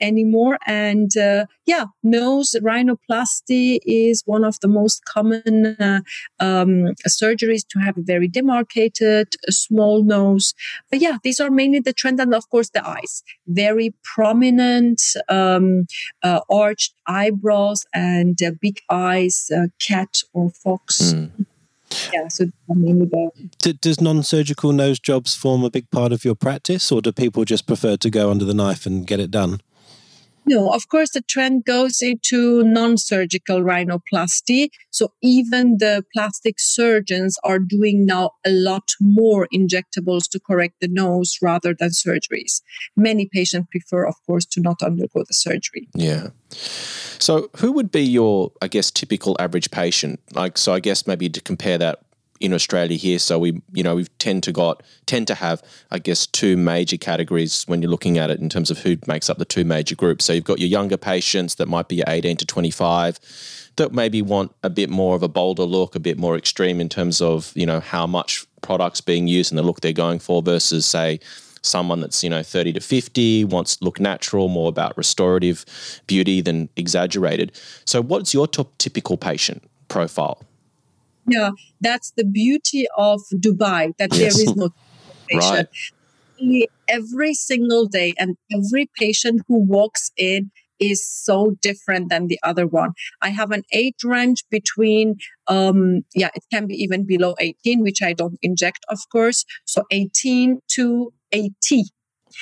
anymore. And uh, yeah, nose rhinoplasty is one of the most common uh, um, surgeries to have a very demarcated, a small nose. But yeah, these are mainly the trend, and of course the eyes, very prominent, um, uh, arched eyebrows and uh, big eyes, uh, cat or fox. Mm. Yeah, so mainly the. Does non-surgical nose jobs form a big part of your practice, or do people just prefer to go under the knife and get it done? No, of course, the trend goes into non-surgical rhinoplasty. So even the plastic surgeons are doing now a lot more injectables to correct the nose rather than surgeries. Many patients prefer, of course, to not undergo the surgery. Yeah. So who would be your, I guess, typical average patient? Like, so I guess maybe to compare that in Australia here. So we, you know, we tend to got tend to have, I guess, two major categories when you're looking at it in terms of who makes up the two major groups. So you've got your younger patients that might be 18 to 25 that maybe want a bit more of a bolder look, a bit more extreme in terms of you know how much products being used and the look they're going for versus say someone that's you know 30 to 50 wants look natural more about restorative beauty than exaggerated so what's your top typical patient profile yeah, that's the beauty of Dubai, that yes. there is no patient. Right. Every single day and every patient who walks in is so different than the other one. I have an age range between, um, yeah, it can be even below 18, which I don't inject, of course. So 18 to 80.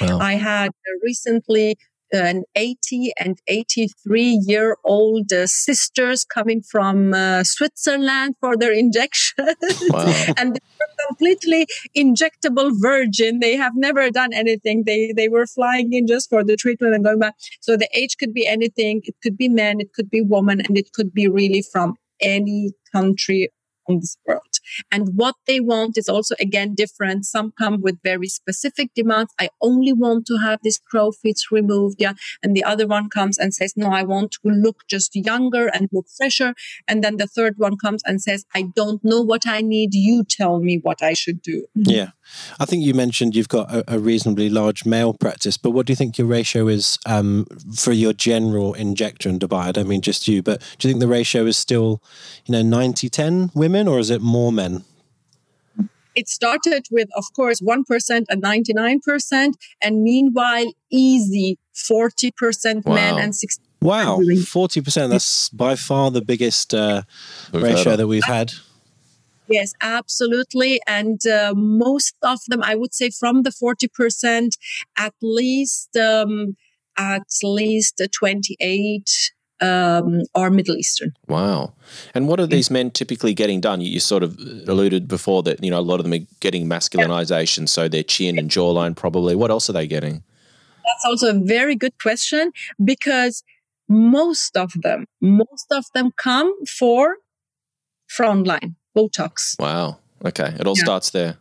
Wow. I had recently an 80 and 83 year old uh, sisters coming from uh, Switzerland for their injection. Wow. and they were completely injectable virgin. They have never done anything. They, they were flying in just for the treatment and going back. So the age could be anything. It could be men, it could be woman, and it could be really from any country on this world. And what they want is also again different. Some come with very specific demands. I only want to have this crow feet removed. Yeah. And the other one comes and says, no, I want to look just younger and look fresher. And then the third one comes and says, I don't know what I need. You tell me what I should do. Yeah. I think you mentioned you've got a, a reasonably large male practice, but what do you think your ratio is um, for your general injector in Dubai? I don't mean just you, but do you think the ratio is still, you know, 90 10 women or is it more men? It started with, of course, 1% and 99%, and meanwhile, easy 40% wow. men and 60 Wow, 40%. That's by far the biggest uh, ratio that we've had. Yes, absolutely. And uh, most of them, I would say from the 40%, at least, um, at least 28 um, are Middle Eastern. Wow. And what are these men typically getting done? You, you, sort of alluded before that, you know, a lot of them are getting masculinization, yeah. so their chin and jawline probably. What else are they getting? That's also a very good question because most of them, most of them come for frown line Botox. Wow. Okay. It all yeah. starts there.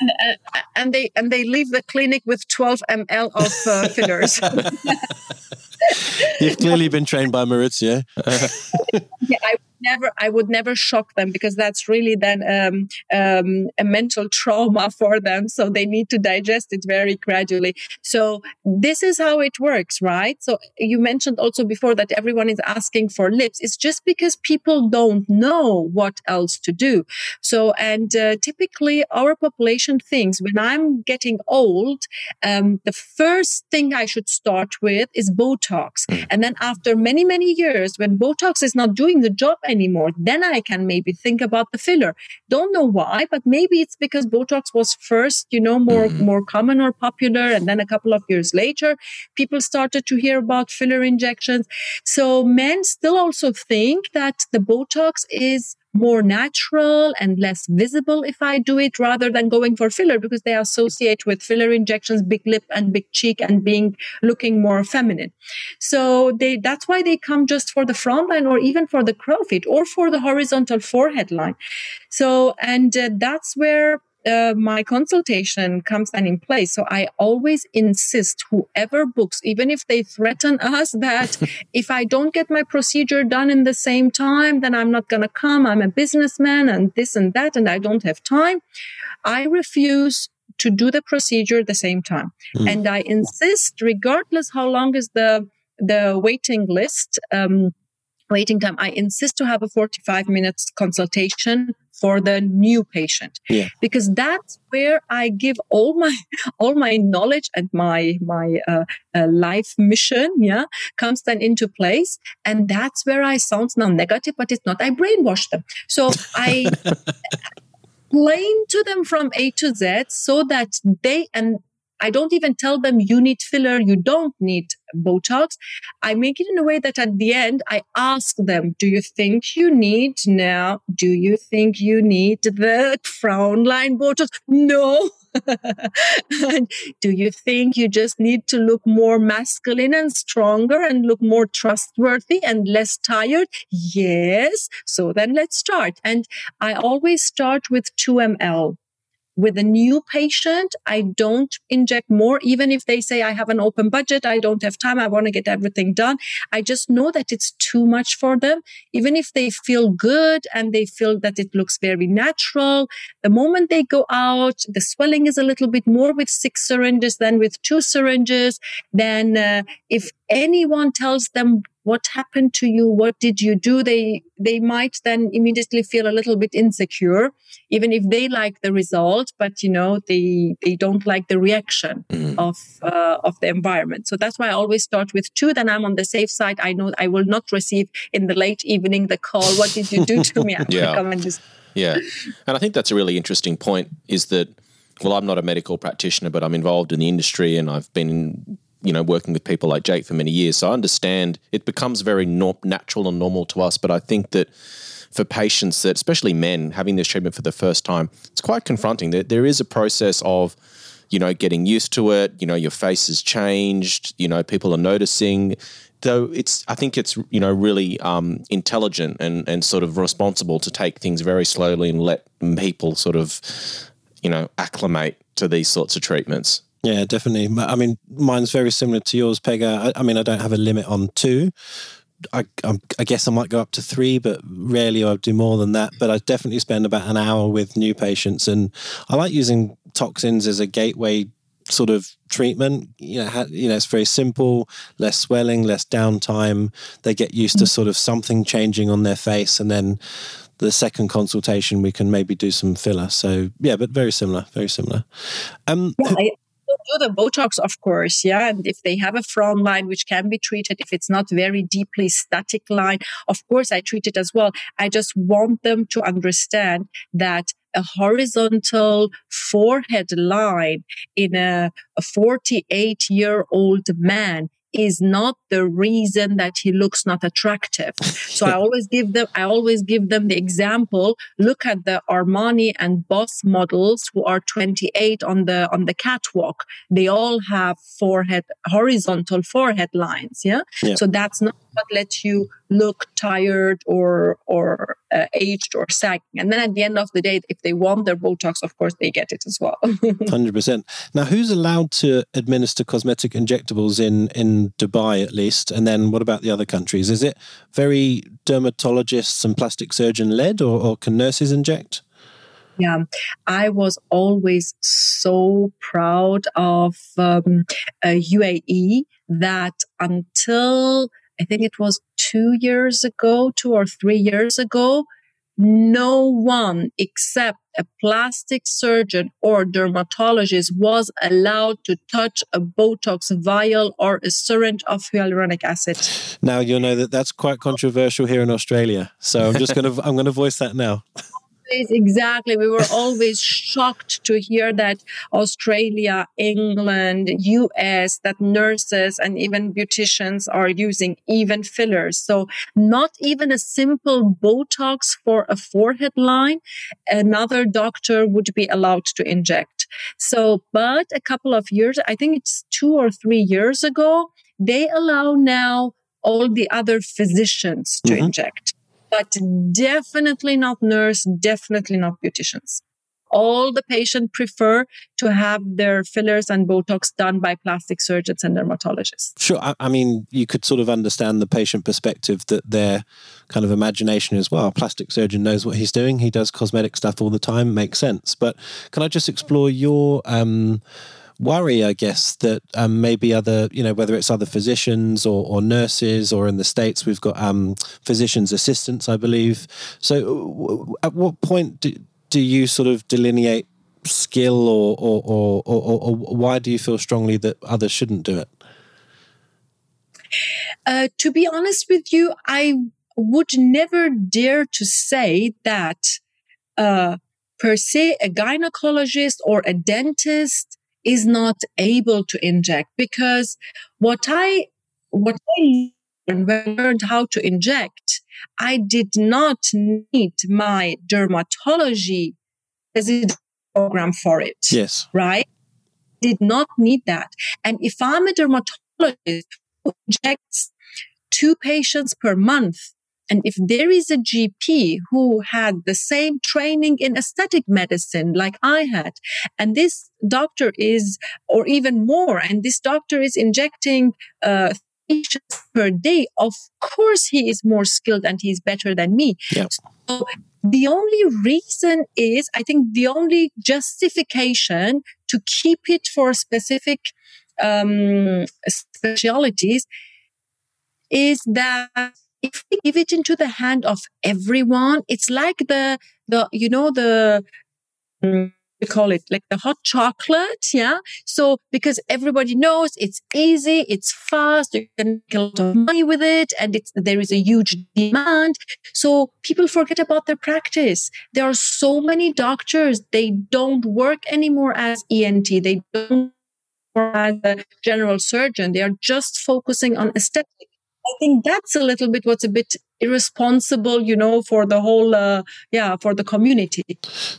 And, and, they and they leave the clinic with 12 ml of uh, fillers. You've clearly been trained by Mauricio. yeah, I never i would never shock them because that's really then um, um, a mental trauma for them. So they need to digest it very gradually. So this is how it works right? So you mentioned also before that everyone is asking for lips. It's just because people don't know what else to do. So and uh, typically our population thinks when i'm getting old um, the first thing i should start with is botox mm. and then after many many years when botox is not doing the job anymore, then I can maybe think about the filler. Don't know why, but maybe it's because Botox was first, you know, more, mm-hmm. more common or popular. And then a couple of years later, people started to hear about filler injections. So men still also think that the Botox is more natural and less visible if I do it rather than going for filler because they associate with filler injections, big lip and big cheek and being looking more feminine. So they, that's why they come just for the frown line or even for the crow feet or for the horizontal forehead line. So, and uh, that's where uh, my consultation comes then in place. So I always insist whoever books, even if they threaten us that if I don't get my procedure done in the same time, then I'm not going to come. I'm a businessman and this and that, and I don't have time. I refuse to do the procedure at the same time. Mm. And I insist, regardless how long is the, the waiting list, um, waiting time, I insist to have a 45 minutes consultation for the new patient. Yeah. because that's where i give all my all my knowledge and my my uh, uh, life mission yeah comes then into place. And that's where i sound now negative but it's not i brainwash them. So i explain to them from a to z so that they and I don't even tell them you need filler, you don't need Botox. I make it in a way that at the end, I ask them, do you think you need now? Do you think you need the frown line Botox? No. do you think you just need to look more masculine and stronger and look more trustworthy and less tired? Yes. So then let's start. And I always start with 2 ml with a new patient, I don't inject more, even if they say I have an open budget, I don't have time, I want to get everything done. I just know that it's too much for them. Even if they feel good and they feel that it looks very natural, the moment they go out, the swelling is a little bit more with six syringes than with two syringes. Then uh, if anyone tells them what happened to you? What did you do? They they might then immediately feel a little bit insecure even if they like the result but you know they they don't like the reaction mm. of uh, of the environment. So that's why i always start with two then i'm on the safe side. I know i will not receive in the late evening the call what did you do to me? Yeah. And yeah. And i think that's a really interesting point is that well i'm not a medical practitioner but i'm involved in the industry and i've been you know, working with people like Jake for many years. So I understand it becomes very natural and normal to us. But I think that for patients that, especially men, having this treatment for the first time, it's quite confronting. There, there is a process of, you know, getting used to it. You know, your face has changed. You know, people are noticing. Though it's, I think it's, you know, really um, intelligent and and sort of responsible to take things very slowly and let people sort of, you know, acclimate to these sorts of treatments. Yeah, definitely. I mean, mine's very similar to yours, Pega. I, I mean, I don't have a limit on two. I, I, guess I might go up to three, but rarely I'll do more than that. But I definitely spend about an hour with new patients, and I like using toxins as a gateway sort of treatment. You know, you know, it's very simple, less swelling, less downtime. They get used to sort of something changing on their face, and then the second consultation we can maybe do some filler. So yeah, but very similar, very similar. Um, yeah, I, do the Botox, of course, yeah. And if they have a frown line, which can be treated, if it's not very deeply static line, of course, I treat it as well. I just want them to understand that a horizontal forehead line in a, a 48 year old man is not the reason that he looks not attractive. So I always give them, I always give them the example. Look at the Armani and Boss models who are 28 on the, on the catwalk. They all have forehead, horizontal forehead lines. Yeah. yeah. So that's not not let you look tired or or uh, aged or sagging. And then at the end of the day, if they want their Botox, of course they get it as well. Hundred percent. Now, who's allowed to administer cosmetic injectables in in Dubai at least? And then what about the other countries? Is it very dermatologists and plastic surgeon led, or, or can nurses inject? Yeah, I was always so proud of um, UAE that until I think it was two years ago, two or three years ago, no one except a plastic surgeon or dermatologist was allowed to touch a Botox vial or a syringe of hyaluronic acid. Now you'll know that that's quite controversial here in Australia. So I'm just going to I'm going to voice that now exactly. We were always shocked to hear that Australia, England, US, that nurses and even beauticians are using even fillers. So not even a simple Botox for a forehead line, another doctor would be allowed to inject. So, but a couple of years, I think it's two or three years ago, they allow now all the other physicians to mm-hmm. inject but definitely not nurse, definitely not beauticians. All the patient prefer to have their fillers and Botox done by plastic surgeons and dermatologists. Sure. I, I mean, you could sort of understand the patient perspective that their kind of imagination is, well, plastic surgeon knows what he's doing. He does cosmetic stuff all the time. Makes sense. But can I just explore your, um, worry, I guess, that um, maybe other, you know, whether it's other physicians or, or nurses, or in the States, we've got um, physicians' assistants, I believe. So, at what point do, do you sort of delineate skill, or or, or, or, or why do you feel strongly that others shouldn't do it? Uh, to be honest with you, I would never dare to say that uh, per se a gynecologist or a dentist is not able to inject because what I, what I learned how to inject, I did not need my dermatology program for it. Yes. Right? Did not need that. And if I'm a dermatologist who injects two patients per month, and if there is a GP who had the same training in aesthetic medicine like I had, and this doctor is, or even more, and this doctor is injecting, uh, patients per day, of course he is more skilled and he's better than me. So the only reason is, I think the only justification to keep it for specific um, specialities is that if we give it into the hand of everyone, it's like the, the, you know, the, mm, we call it like the hot chocolate. Yeah. So because everybody knows it's easy, it's fast, you can make a lot of money with it and it's, there is a huge demand. So people forget about their practice. There are so many doctors. They don't work anymore as ENT. They don't as a general surgeon. They are just focusing on aesthetics I think that's a little bit what's a bit irresponsible, you know, for the whole, uh, yeah, for the community.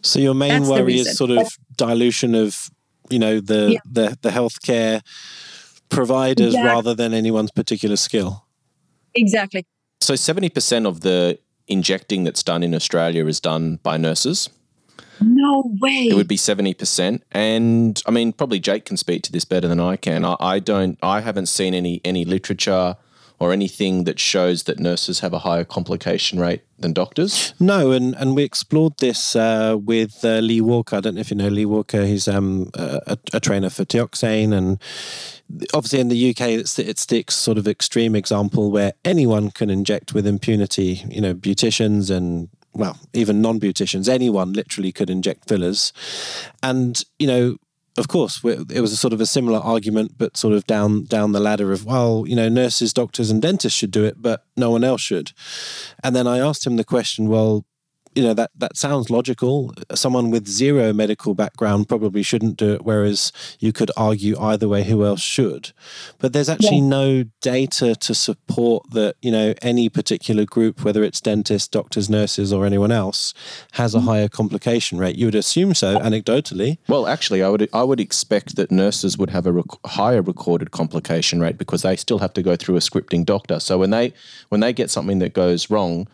So your main that's worry is sort of dilution of, you know, the yeah. the the healthcare providers exactly. rather than anyone's particular skill. Exactly. So seventy percent of the injecting that's done in Australia is done by nurses. No way. It would be 70%. And I mean, probably Jake can speak to this better than I can. I, I don't, I haven't seen any, any literature or anything that shows that nurses have a higher complication rate than doctors? No, and, and we explored this uh, with uh, Lee Walker. I don't know if you know Lee Walker. He's um, a, a, trainer for Teoxane, and obviously in the UK, it's it's the sort of extreme example where anyone can inject with impunity. You know, beauticians and well, even non-beauticians, anyone literally could inject fillers, and you know of course, it was a sort of a similar argument, but sort of down down the ladder of well, you know, nurses, doctors, and dentists should do it, but no one else should. And then I asked him the question, well, you know that that sounds logical. Someone with zero medical background probably shouldn't do it whereas you could argue either way who else should. But there's actually yeah. no data to support that you know any particular group whether it's dentists doctors nurses or anyone else has a mm-hmm. higher complication rate. You would assume so anecdotally. Well actually i would i would expect that nurses would have a rec- higher recorded complication rate because they still have to go through a scripting doctor. So when they when they get something that goes wrong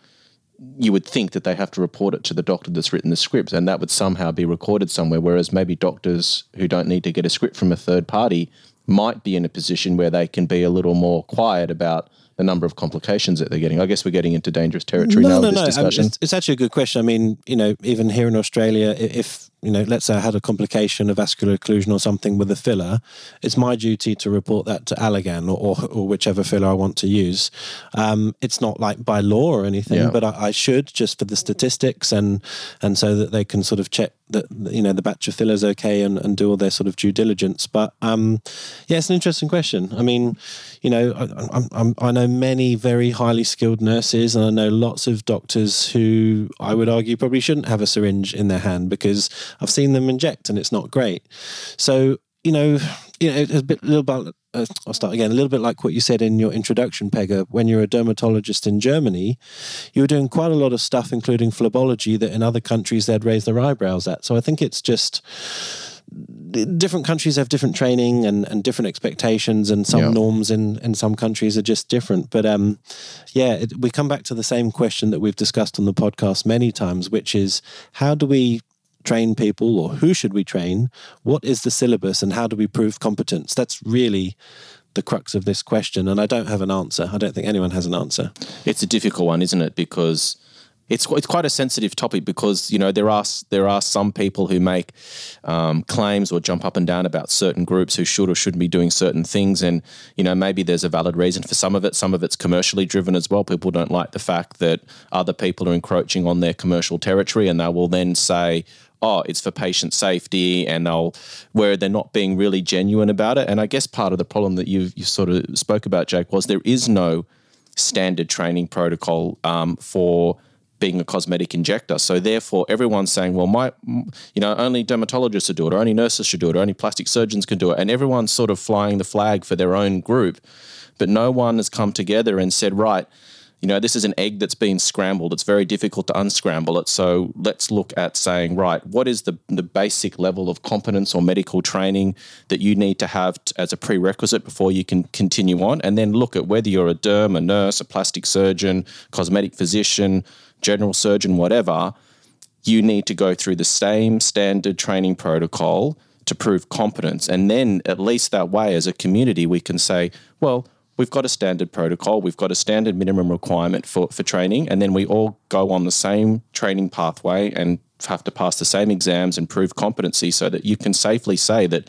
you would think that they have to report it to the doctor that's written the script and that would somehow be recorded somewhere whereas maybe doctors who don't need to get a script from a third party might be in a position where they can be a little more quiet about the number of complications that they're getting. I guess we're getting into dangerous territory no, now. No, no, um, discussion. It's, it's, actually a good question. I mean, you know, even here in Australia, if you know, let's say I had a complication of vascular occlusion or something with a filler, it's my duty to report that to Allergan or, or, or whichever filler I want to use. Um, it's not like by law or anything, yeah. but I, I, should just for the statistics and and so that they can sort of check that you know the batch of fillers okay and, and do all their sort of due diligence. But um, yeah, it's an interesting question. I mean, you know, I, I'm, I know many very highly skilled nurses, and I know lots of doctors who I would argue probably shouldn't have a syringe in their hand because I've seen them inject and it's not great. So you know, you know, it's a bit, a little bit. Uh, I'll start again. A little bit like what you said in your introduction, Pegah. When you're a dermatologist in Germany, you were doing quite a lot of stuff, including phlebology, that in other countries they'd raise their eyebrows at. So I think it's just different countries have different training and, and different expectations and some yeah. norms in, in some countries are just different but um, yeah it, we come back to the same question that we've discussed on the podcast many times which is how do we train people or who should we train? What is the syllabus and how do we prove competence? That's really the crux of this question and i don't have an answer. I don't think anyone has an answer. It's a difficult one isn't it? Because it's it's quite a sensitive topic because you know there are there are some people who make um, claims or jump up and down about certain groups who should or shouldn't be doing certain things, and you know maybe there's a valid reason for some of it. Some of it's commercially driven as well. People don't like the fact that other people are encroaching on their commercial territory, and they will then say, oh, it's for patient safety, and they'll where they're not being really genuine about it. And I guess part of the problem that you you sort of spoke about, Jake, was there is no standard training protocol um, for being a cosmetic injector. So therefore, everyone's saying, well, my, you know, only dermatologists should do it, or only nurses should do it, or only plastic surgeons can do it, and everyone's sort of flying the flag for their own group, but no one has come together and said, right. You know, this is an egg that's been scrambled. It's very difficult to unscramble it. So let's look at saying, right, what is the, the basic level of competence or medical training that you need to have t- as a prerequisite before you can continue on? And then look at whether you're a derm, a nurse, a plastic surgeon, cosmetic physician, general surgeon, whatever, you need to go through the same standard training protocol to prove competence. And then, at least that way, as a community, we can say, well, we've got a standard protocol, we've got a standard minimum requirement for, for training, and then we all go on the same training pathway and have to pass the same exams and prove competency so that you can safely say that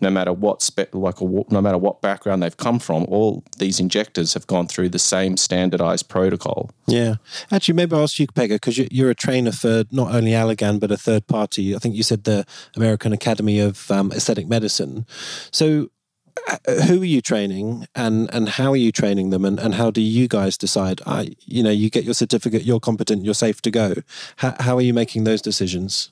no matter what spe- like a, no matter what background they've come from, all these injectors have gone through the same standardized protocol. Yeah, actually, maybe I'll ask you, Pegah, because you're a trainer for not only Allergan but a third party. I think you said the American Academy of um, Aesthetic Medicine. So who are you training and and how are you training them and, and how do you guys decide I you know you get your certificate you're competent you're safe to go how, how are you making those decisions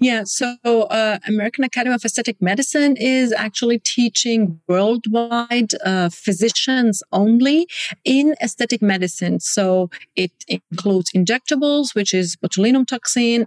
yeah, so uh, American Academy of Aesthetic Medicine is actually teaching worldwide uh, physicians only in aesthetic medicine. So it includes injectables, which is botulinum toxin,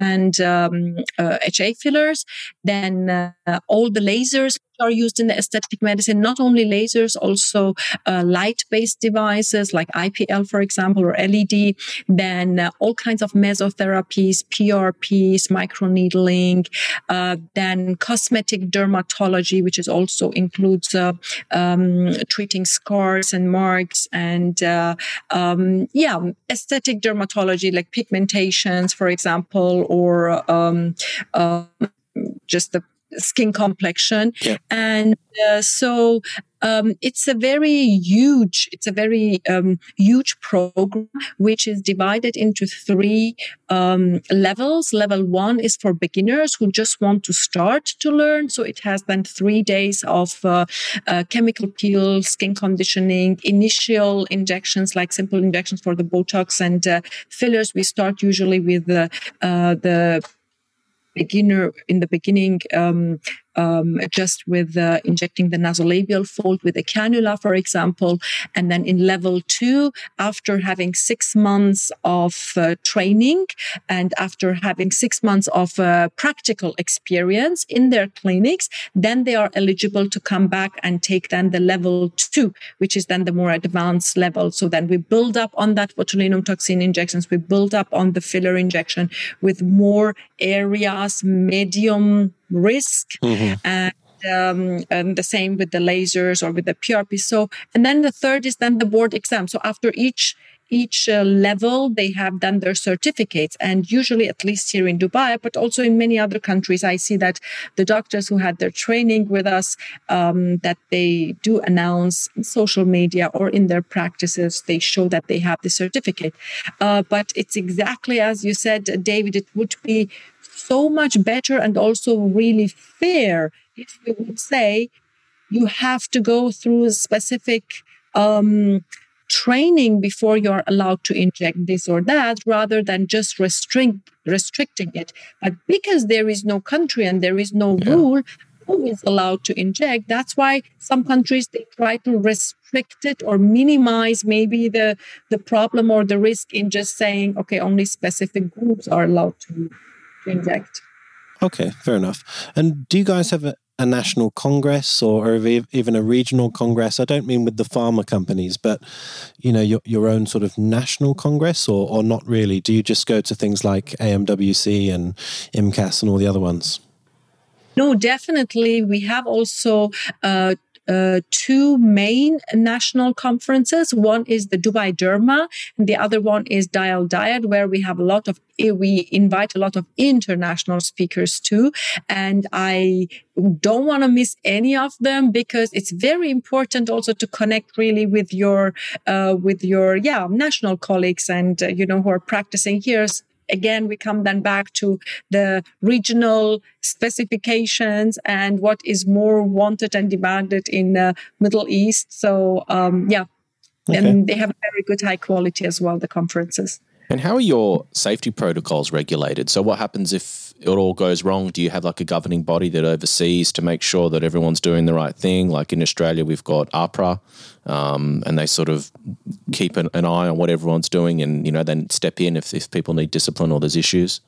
and um, uh, HA fillers, then uh, all the lasers are used in the aesthetic medicine, not only lasers, also uh, light based devices like IPL, for example, or LED, then uh, all kinds of mesotherapies, PRPs, microneedling, uh, then cosmetic dermatology, which is also includes uh, um, treating scars and marks and uh, um, yeah, aesthetic dermatology like pigmentations, for example, or um, uh, just the skin complexion. Yeah. And uh, so um, it's a very huge, it's a very um, huge program, which is divided into three um, levels. Level one is for beginners who just want to start to learn. So it has then three days of uh, uh, chemical peel, skin conditioning, initial injections like simple injections for the Botox and uh, fillers. We start usually with the, uh, the beginner in the beginning um, um, just with uh, injecting the nasolabial fold with a cannula, for example. And then in level two, after having six months of uh, training and after having six months of uh, practical experience in their clinics, then they are eligible to come back and take then the level two, which is then the more advanced level. So then we build up on that botulinum toxin injections. We build up on the filler injection with more areas, medium risk. Mm-hmm. And um, and the same with the lasers or with the PRP. So, and then the third is then the board exam. So after each each uh, level, they have done their certificates, and usually, at least here in Dubai, but also in many other countries, I see that the doctors who had their training with us, um, that they do announce in social media or in their practices, they show that they have the certificate. Uh, but it's exactly as you said, David. It would be so much better and also really fair if we would say you have to go through a specific um, training before you're allowed to inject this or that rather than just restrict restricting it but because there is no country and there is no yeah. rule who is allowed to inject that's why some countries they try to restrict it or minimize maybe the the problem or the risk in just saying okay only specific groups are allowed to inject. Okay, fair enough. And do you guys have a, a national congress or, or, even a regional congress? I don't mean with the pharma companies, but you know your your own sort of national congress, or or not really? Do you just go to things like AMWC and IMCAS and all the other ones? No, definitely. We have also uh, uh, two main national conferences. One is the Dubai Derma, and the other one is Dial Diet, where we have a lot of we invite a lot of international speakers too. And I don't want to miss any of them because it's very important also to connect really with your uh, with your yeah national colleagues and uh, you know who are practicing here again, we come then back to the regional specifications and what is more wanted and demanded in the Middle East. So, um, yeah, okay. and they have very good high quality as well, the conferences. And how are your safety protocols regulated? So, what happens if it all goes wrong? Do you have like a governing body that oversees to make sure that everyone's doing the right thing? Like in Australia, we've got APRA, um, and they sort of keep an, an, eye on what everyone's doing, and you know, then step in if, if people need discipline or there's issues.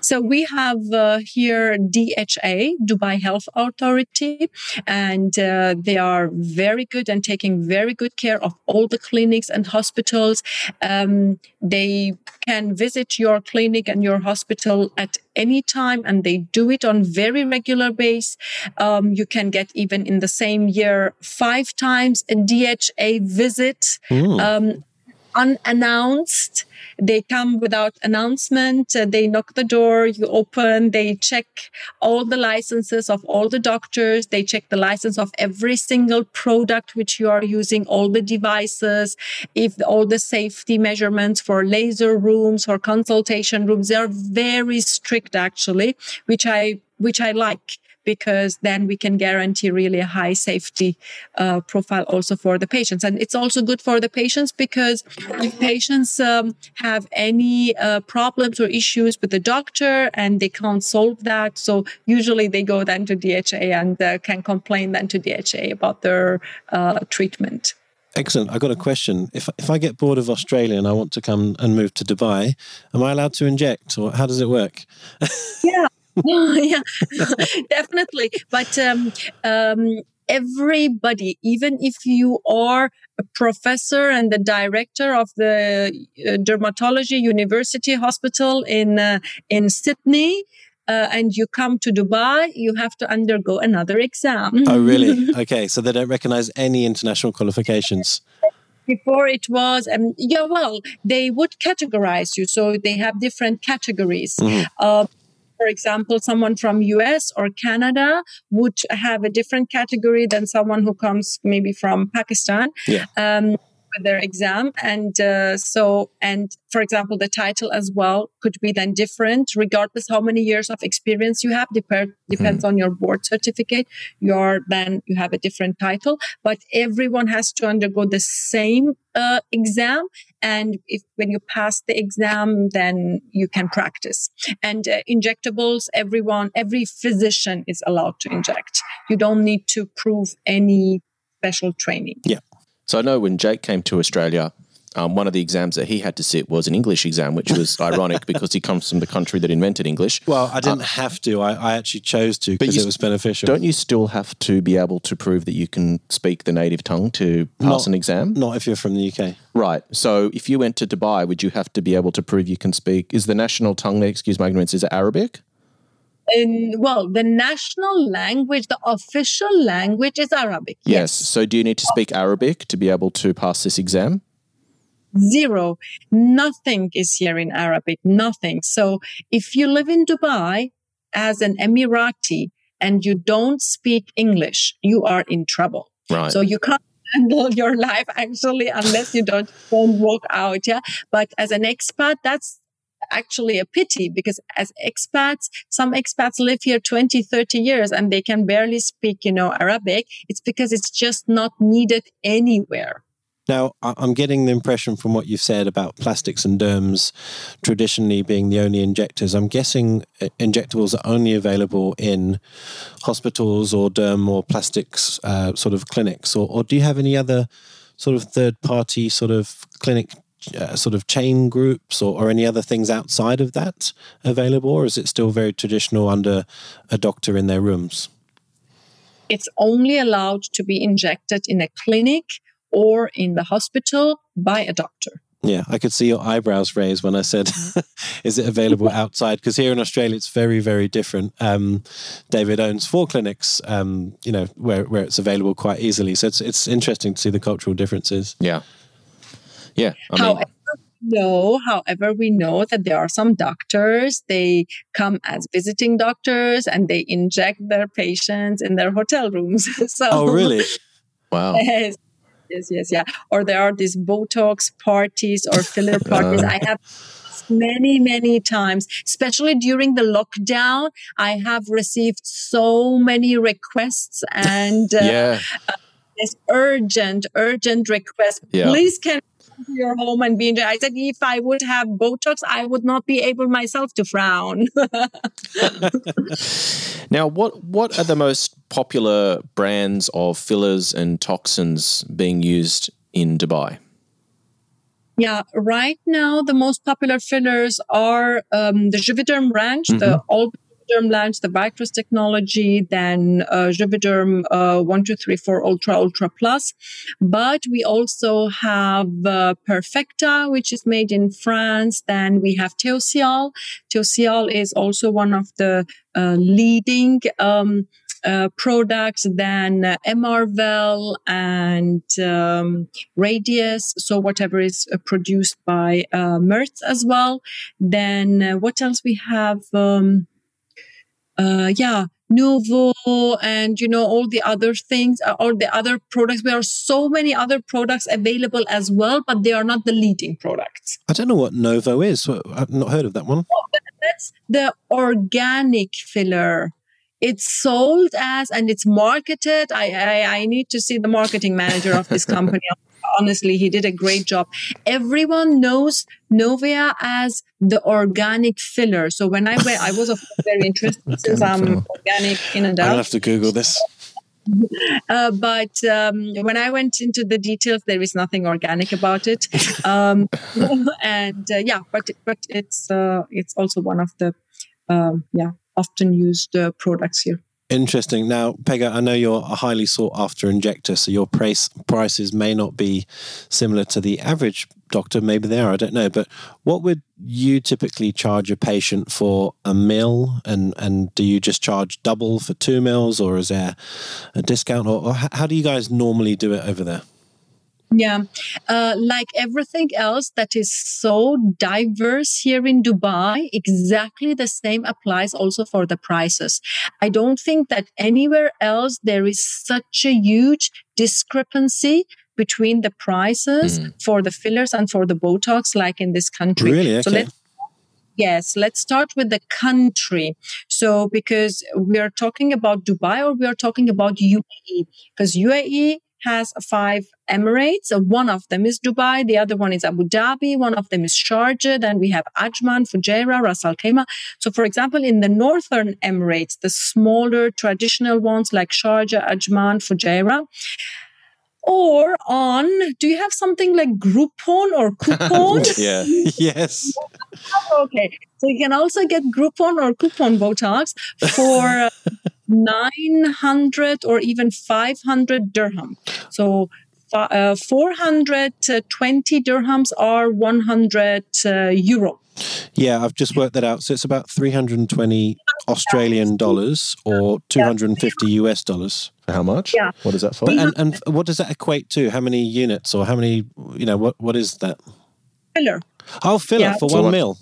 So we have uh, here DHA, Dubai Health Authority, and uh, they are very good and taking very good care of all the clinics and hospitals. Um, they can visit your clinic and your hospital at any time and they do it on very regular base um, you can get even in the same year five times a dha visit mm. um, unannounced. They come without announcement. Uh, they knock the door, you open, they check all the licenses of all the doctors. They check the license of every single product which you are using, all the devices, if all the safety measurements for laser rooms or consultation rooms. They are very strict actually, which I which I like because then we can guarantee really a high safety uh, profile also for the patients. And it's also good for the patients because if patients um, have any uh, problems or issues with the doctor and they can't solve that, so usually they go then to DHA and uh, can complain then to DHA about their uh, treatment. Excellent. I got a question. If if I get bored of Australia and I want to come and move to Dubai, am I allowed to inject, or how does it work? yeah, yeah, definitely. But um, um, everybody, even if you are a professor and the director of the uh, dermatology university hospital in uh, in Sydney, uh, and you come to Dubai, you have to undergo another exam. Oh, really? okay, so they don't recognize any international qualifications. Before it was, um, yeah, well, they would categorize you. So they have different categories. Mm-hmm. Uh, for example, someone from US or Canada would have a different category than someone who comes maybe from Pakistan. Yeah. Um, with their exam. And uh, so and for example the title as well could be then different. Regardless how many years of experience you have Dep- depends mm. on your board certificate. Your then you have a different title. But everyone has to undergo the same uh, exam. And if when you pass the exam then you can practice. And uh, injectables everyone every physician is allowed to inject. You don't need to prove any special training. Yeah so I know when Jake came to Australia, um, one of the exams that he had to sit was an English exam, which was ironic because he comes from the country that invented English. Well, I didn't uh, have to. I, I, actually chose to because it was beneficial. Don't you still have to be able to prove that you can speak the native tongue to pass not, an exam? Not if you're from the UK. Right. So if you went to Dubai, would you have to be able to prove you can speak? Is the national tongue, excuse my ignorance, is it Arabic? In well the national language the official language is arabic yes. yes. so do you need to speak arabic to be able to pass this exam? Zero. Nothing is here in arabic. Nothing. So if you live in dubai as an emirati and you don't speak english you are in trouble. Right. So you can't handle your life actually unless you don't, don't walk out yeah? But as an expat that's actually a pity because as expats, some expats live here 20, 30 years and they can barely speak, you know, Arabic. It's because it's just not needed anywhere. Now, I'm getting the impression from what you've said about plastics and derms traditionally being the only injectors. I'm guessing uh, injectables are only available in hospitals or derm or plastics uh, sort of clinics, or, or do you have any other sort of third party sort of clinic uh, sort of chain groups or, or, any other things outside of that available, or is it still very traditional under a doctor in their rooms? It's only allowed to be injected in a clinic or in the hospital by a doctor. Yeah, I could see your eyebrows raise when I said. "Is it available outside?" Because here in Australia, it's very, very different. Um, David owns four clinics, um, you know, where where it's available quite easily. So it's it's interesting to see the cultural differences. Yeah, yeah. I mean, however, know, however, we know that there are some doctors, they come as visiting doctors and they inject their patients in their hotel rooms. so, oh, really? Wow. Yes, yes, yes, yeah. Or there are these Botox parties or filler parties. I have many, many times, especially during the lockdown. I have received so many requests and uh, yeah. Uh, this urgent, urgent request. Yeah. Please can your home and be in I said, if I would have Botox, I would not be able myself to frown. now, what what are the most popular brands of fillers and toxins being used in Dubai? Yeah, right now the most popular fillers are um, the Juvederm range, mm-hmm. the all Juvederm launch, the Vycross technology, then uh, Juvederm uh, 1234 Ultra Ultra Plus. But we also have uh, Perfectha, which is made in France. Then we have Teosyal. Teosyal is also one of the uh, leading um, uh, products than uh, Emervel and um, Radiesse. So whatever is uh, produced by uh, Merz as well. Then uh, what else we have? Um, uh, yeah, Nuvo and you know all the other things, uh, all the other products. There are so many other products available as well, but they are not the leading products. I don't know what Novo is. I've not heard of that one. Oh, that's the organic filler. It's sold as and it's marketed. I, I I need to see the marketing manager of this company honestly, he did a great job. Everyone knows Neauvia as the organic filler. So when I went, I was of course very interested since I'm organic in and out. I'll have to Google this. Uh, but um, when I went into the details, there is nothing organic about it, um, and uh, yeah, but but it's uh, it's also one of the um, yeah often used uh, products here. Interesting. Now, Pegah, I know you're a highly sought after injector, so your price prices may not be similar to the average doctor. Maybe they are. I don't know. But what would you typically charge a patient for a mill? And and do you just charge double for two mills, or is there a discount? Or, or how do you guys normally do it over there? Yeah, uh, like everything else that is so diverse here in Dubai, exactly the same applies also for the prices. I don't think that anywhere else there is such a huge discrepancy between the prices mm. for the fillers and for the Botox, like in this country. Really? Okay. So let's Yes, let's start with the country. So, because we are talking about Dubai or we are talking about UAE, because UAE has five Emirates. One of them is Dubai. The other one is Abu Dhabi. One of them is Sharjah. Then we have Ajman, Fujairah, Ras Al Khaimah. So, for example, in the Northern Emirates, the smaller traditional ones like Sharjah, Ajman, Fujairah, or on do you have something like groupon or coupon? Yeah. Yes. Okay. So you can also get groupon or coupon botox for 900 or even 500 dirham. So uh, 420 dirhams are 100 uh, euro yeah, I've just worked that out. So it's about 320 Australian dollars or 250 US dollars. For how much? Yeah. What is that for? And, and what does that equate to? How many units or how many, you know, what, what is that? Filler. Oh, filler yeah. for one mil.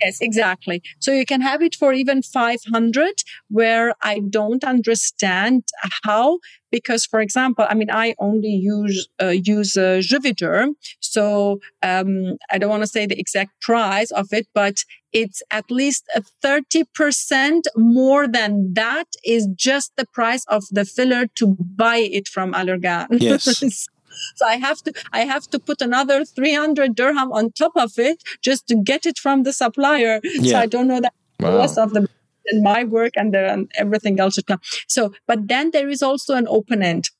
Yes, exactly. So you can have it for even 500 where I don't understand how because for example, I mean I only use uh, use uh, Juvederm, so um, I don't want to say the exact price of it, but it's at least a 30% more than that is just the price of the filler to buy it from Allergan. Yes. So I have to, I have to put another 300 dirham on top of it just to get it from the supplier. Yeah. So I don't know that wow. of the and my work and, the, and everything else should come. So, but then there is also an open end.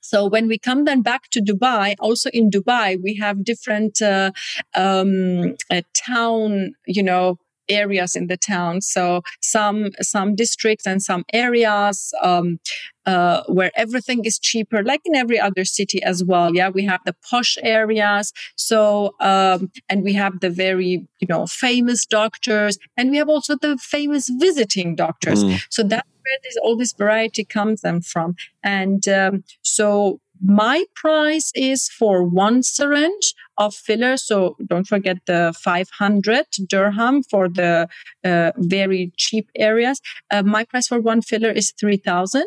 So when we come then back to Dubai, also in Dubai, we have different uh, um, uh, town, you know, areas in the town. So some some districts and some areas um, uh, where everything is cheaper, like in every other city as well. Yeah, we have the posh areas. So um, and we have the very you know famous doctors, and we have also the famous visiting doctors. Mm. So that's where this all this variety comes them from. And um, so my price is for one syringe of filler. So don't forget the 500 dirham for the uh, very cheap areas. Uh, my price for one filler is 3000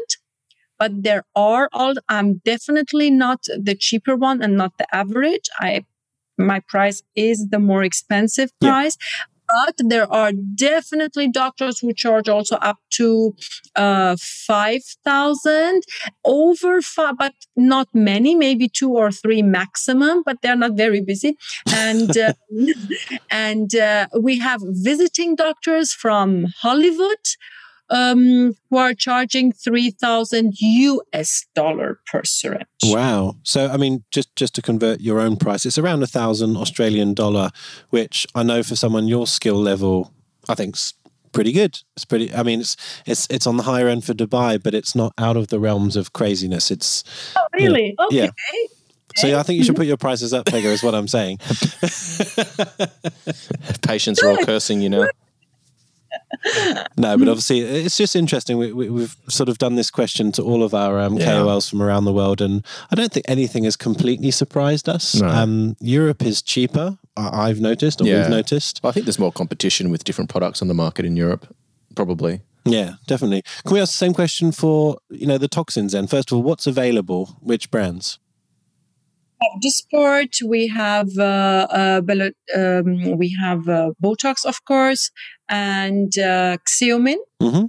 but there are all i'm definitely not the cheaper one and not the average i my price is the more expensive price yeah but there are definitely doctors who charge also up to uh, 5000 over five but not many maybe two or three maximum but they're not very busy. And uh, and uh, we have visiting doctors from hollywood um, who are charging 3000 US dollar per syringe. Wow. So, I mean, just, just to convert your own price, it's around a thousand Australian dollar, which I know for someone your skill level, I think's pretty good. It's pretty, I mean, it's, it's, it's on the higher end for Dubai, but it's not out of the realms of craziness. It's, oh, really? You know, okay. Yeah. So I think you should put your prices up, Pegah, is what I'm saying. Patients are all cursing, you know no, but obviously it's just interesting. We, have we, sort of done this question to all of our um, yeah. KOLs from around the world, and I don't think anything has completely surprised us. No. Um, Europe is cheaper. I've noticed, or yeah. we've noticed. I think there's more competition with different products on the market in Europe, probably. Yeah, definitely. Can we ask the same question for you know the toxins? Then, first of all, what's available? Which brands? Dysport, we have uh, uh, um, we have uh, Botox, of course, and uh, Xeomin. Mm-hmm.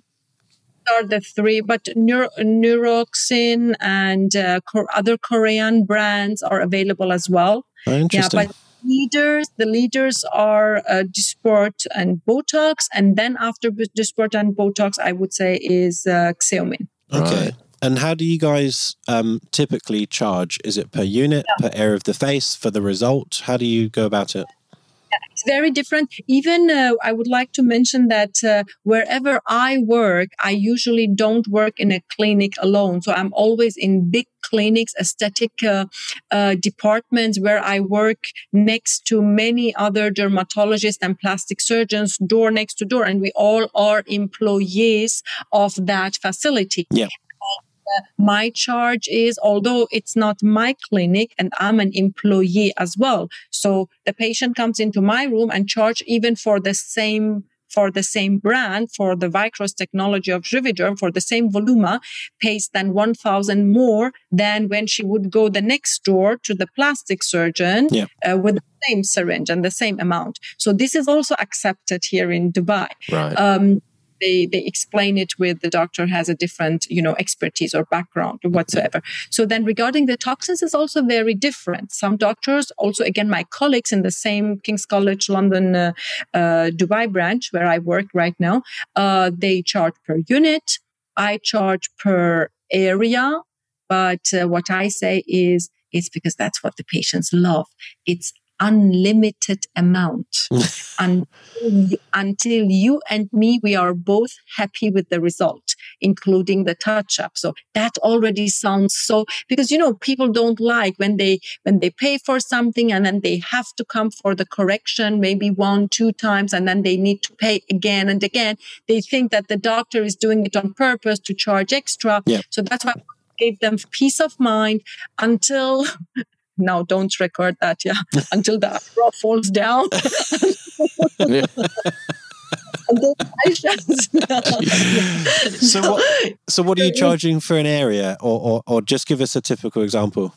Are the three, but Neuro- Neuroxin and uh, other Korean brands are available as well. Oh, interesting. Yeah, but leaders, the leaders are uh, Dysport and Botox, and then after Dysport and Botox, I would say is uh, Xeomin. Okay. Right. And how do you guys um, typically charge? Is it per unit, yeah. per area of the face, for the result? How do you go about it? It's very different. Even uh, I would like to mention that uh, wherever I work, I usually don't work in a clinic alone. So I'm always in big clinics, aesthetic uh, uh departments where I work next to many other dermatologists and plastic surgeons, door next to door, and we all are employees of that facility. Yeah my charge is, although it's not my clinic and I'm an employee as well. So the patient comes into my room and charge even for the same for the same brand, for the Vycross technology of Juvederm, for the same voluma, pays then 1,000 more than when she would go the next door to the plastic surgeon yeah. uh, with the same syringe and the same amount. So this is also accepted here in Dubai. Right. Um, they they explain it with the doctor has a different you know expertise or background or whatsoever. So then regarding the toxins is also very different. Some doctors also again my colleagues in the same king's college london uh, uh, dubai branch where i work right now uh, they charge per unit. I charge per area. But uh, what i say is it's because that's what the patients love. It's unlimited amount. Until, until you and me we are both happy with the result including the touch up so that already sounds so because you know people don't like when they when they pay for something and then they have to come for the correction maybe one two times and then they need to pay again and again. They think that the doctor is doing it on purpose to charge extra. Yeah. so that's why gave them peace of mind until now don't record that yeah until the bra falls down so what so what are you charging for an area or, or, or just give us a typical example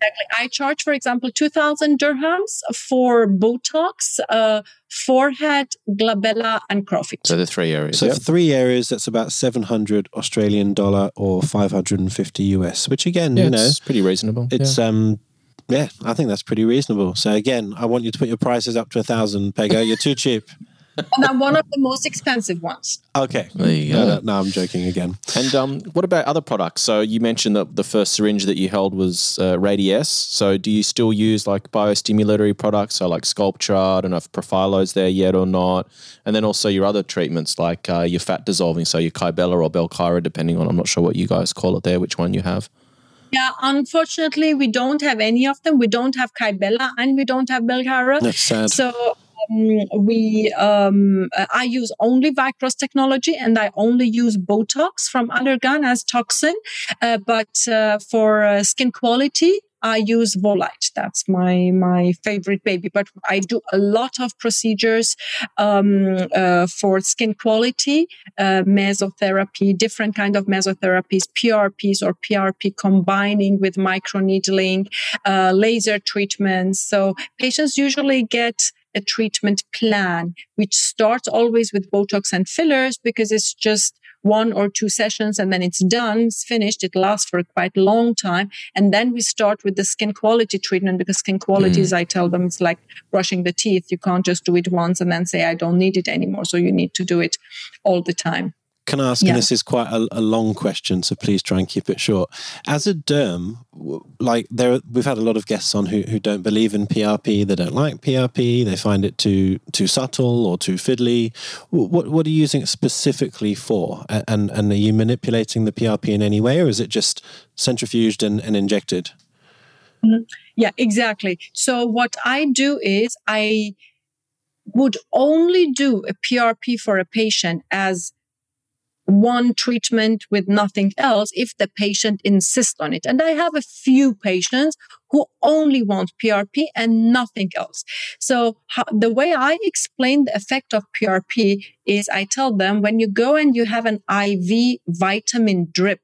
Exactly. I charge, for example, 2000 dirhams for Botox, uh, forehead, glabella, and crow feet. So the three areas. So yep. for three areas, that's about 700 Australian dollar or 550 US, which again, yeah, you know, it's pretty reasonable. It's yeah. um, yeah, I think that's pretty reasonable. So again, I want you to put your prices up to a thousand, Pegah. You're too cheap. and I'm one of the most expensive ones. Okay. There you go. No, no, no, I'm joking again. And um, what about other products? So you mentioned that the first syringe that you held was uh, Radiesse. So do you still use like biostimulatory products, so like Sculptra? I don't know if Profhilo's there yet or not. And then also your other treatments like uh, your fat dissolving, so your Kybella or Belkyra, depending on, I'm not sure what you guys call it there, which one you have. Yeah, unfortunately, we don't have any of them. We don't have Kybella and we don't have Belkyra. That's sad. So um, we um, I use only Vycross technology and I only use Botox from Allergan as toxin. Uh, but uh, for uh, skin quality, I use Volite. That's my my favorite baby. But I do a lot of procedures um, uh, for skin quality, uh, mesotherapy, different kind of mesotherapies, PRPs or PRP combining with microneedling, uh, laser treatments. So patients usually get a treatment plan, which starts always with Botox and fillers because it's just one or two sessions and then it's done, it's finished. It lasts for quite a long time. And then we start with the skin quality treatment because skin quality, mm. as I tell them, it's like brushing the teeth. You can't just do it once and then say, I don't need it anymore. So you need to do it all the time. Can I ask, yeah. and this is quite a, a, long question, so please try and keep it short. As a derm, like there, we've had a lot of guests on who, who don't believe in PRP, they don't like PRP, they find it too too subtle or too fiddly. What what are you using it specifically for? And and are you manipulating the PRP in any way, or is it just centrifuged and, and injected? Mm-hmm. Yeah, exactly. So what I do is I would only do a PRP for a patient as one treatment with nothing else if the patient insists on it. And I have a few patients who only want PRP and nothing else. So how, the way I explain the effect of PRP is I tell them when you go and you have an IV vitamin drip,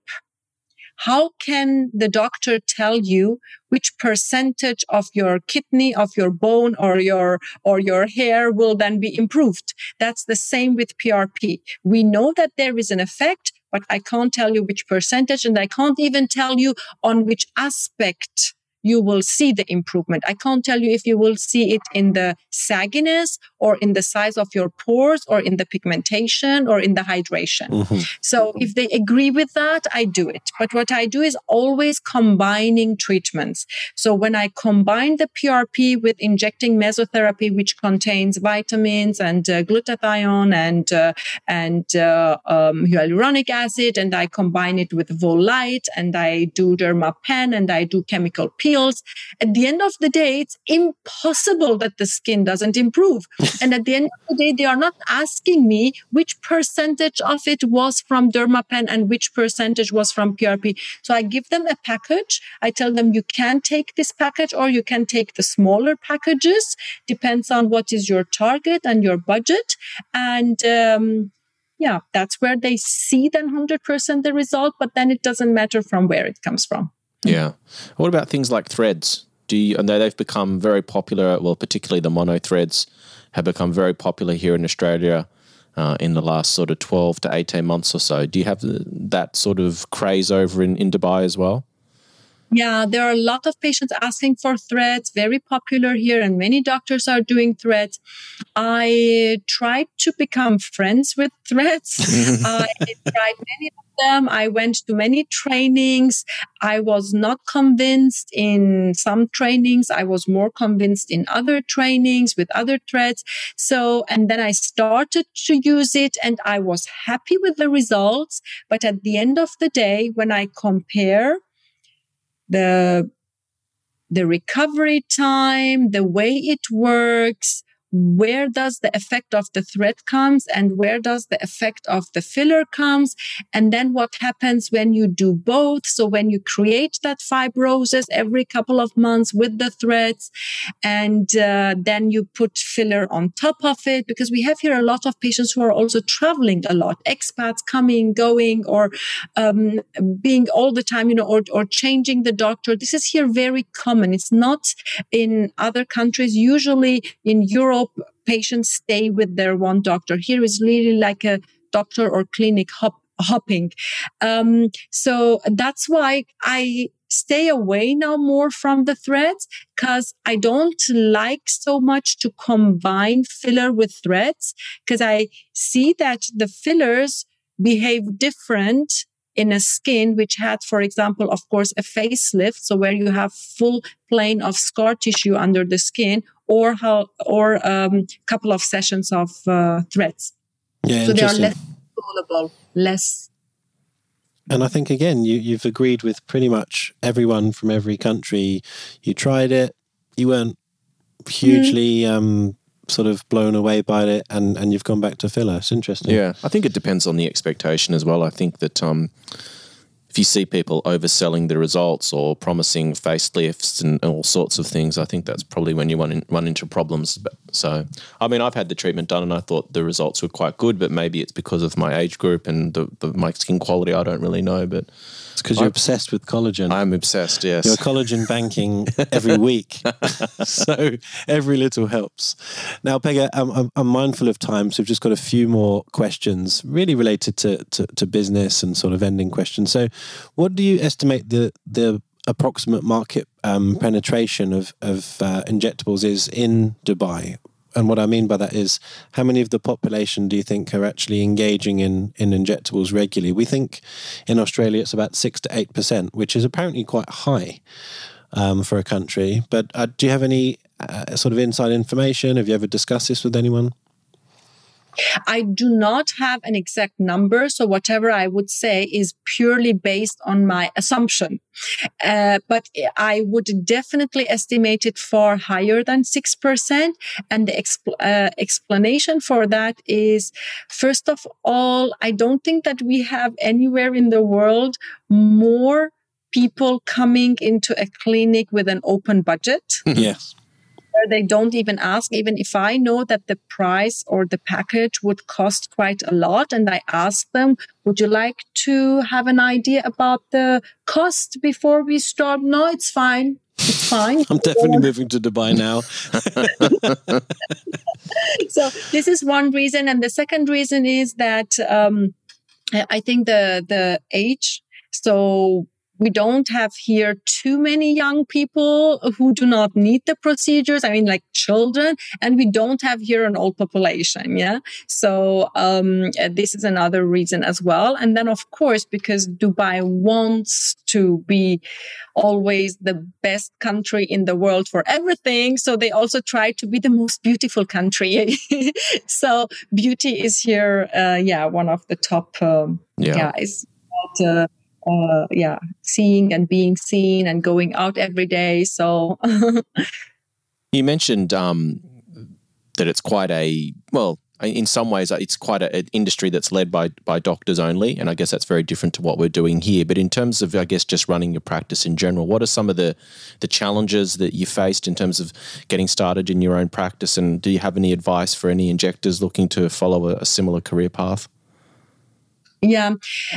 how can the doctor tell you which percentage of your kidney, of your bone or your, or your hair will then be improved? That's the same with PRP. We know that there is an effect, but I can't tell you which percentage and I can't even tell you on which aspect you will see the improvement. I can't tell you if you will see it in the sagginess or in the size of your pores or in the pigmentation or in the hydration. Mm-hmm. So if they agree with that, I do it. But what I do is always combining treatments. So when I combine the PRP with injecting mesotherapy, which contains vitamins and uh, glutathione and uh, and uh, um, hyaluronic acid, and I combine it with Volite and I do dermapen and I do chemical peel At the end of the day, it's impossible that the skin doesn't improve. and at the end of the day, they are not asking me which percentage of it was from Dermapen and which percentage was from PRP. So I give them a package. I tell them you can take this package or you can take the smaller packages. Depends on what is your target and your budget. And, um, yeah, that's where they see then 100% the result, but then it doesn't matter from where it comes from. Yeah. What about things like threads? Do you, and they've become very popular, well, particularly the mono threads have become very popular here in Australia uh, in the last sort of 12 to 18 months or so. Do you have that sort of craze over in, in Dubai as well? Yeah, there are a lot of patients asking for threads, very popular here, and many doctors are doing threads. I tried to become friends with threads. I tried many of them. I went to many trainings. I was not convinced in some trainings. I was more convinced in other trainings with other threads. So, and then I started to use it and I was happy with the results. But at the end of the day, when I compare the the recovery time, the way it works, where does the effect of the thread comes and where does the effect of the filler comes? And then what happens when you do both? So when you create that fibrosis every couple of months with the threads and uh, then you put filler on top of it because we have here a lot of patients who are also traveling a lot expats coming going or um, being all the time you know or, or changing the doctor. This is here very common. It's not in other countries. Usually in europe patients stay with their one doctor. Here is really like a doctor or clinic hop, hopping. Um, so that's why I stay away now more from the threads because I don't like so much to combine filler with threads because I see that the fillers behave different in a skin which had, for example, of course, a facelift. So where you have full plane of scar tissue under the skin or how, or a um, couple of sessions of uh, threads. Yeah, so they are less soluble, less. And I think again, you, you've agreed with pretty much everyone from every country. You tried it, you weren't hugely mm. um, sort of blown away by it and, and you've gone back to filler. It's interesting. Yeah. I think it depends on the expectation as well. I think that um, if you see people overselling the results or promising facelifts and all sorts of things, I think that's probably when you run, in, run into problems. So, I mean, I've had the treatment done and I thought the results were quite good, but maybe it's because of my age group and the, the my skin quality. I don't really know, but it's because you're obsessed with collagen. I'm obsessed. Yes, you're collagen banking every week, so every little helps. Now, Pegah, I'm, I'm, mindful of time, so we've just got a few more questions, really related to, to, to business and sort of ending questions. So, what do you estimate the the approximate market um, penetration of of uh, injectables is in Dubai? And what I mean by that is how many of the population do you think are actually engaging in in injectables regularly? We think in Australia it's about six to eight percent, which is apparently quite high um, for a country. But uh, do you have any uh, sort of inside information? Have you ever discussed this with anyone? I do not have an exact number. So whatever I would say is purely based on my assumption. Uh, but I would definitely estimate it far higher than 6%. And the expl- uh, explanation for that is, first of all, I don't think that we have anywhere in the world more people coming into a clinic with an open budget. yes they don't even ask, even if I know that the price or the package would cost quite a lot. And I ask them, would you like to have an idea about the cost before we start? No, it's fine. It's fine. I'm definitely moving to Dubai now. so this is one reason. And the second reason is that, um, I think the, the age. So we don't have here too many young people who do not need the procedures. I mean, like children, and we don't have here an old population. Yeah. So, um, this is another reason as well. And then, of course, because Dubai wants to be always the best country in the world for everything. So they also try to be the most beautiful country. so beauty is here, uh, yeah, one of the top um, yeah. guys. But, uh, uh, yeah, seeing and being seen and going out every day. So. You mentioned um, that it's quite a well in some ways uh, it's quite an industry that's led by by doctors only and i guess that's very different to what we're doing here. But in terms of i guess just running your practice in general what are some of the the challenges that you faced in terms of getting started in your own practice? And do you have any advice for any injectors looking to follow a, a similar career path yeah,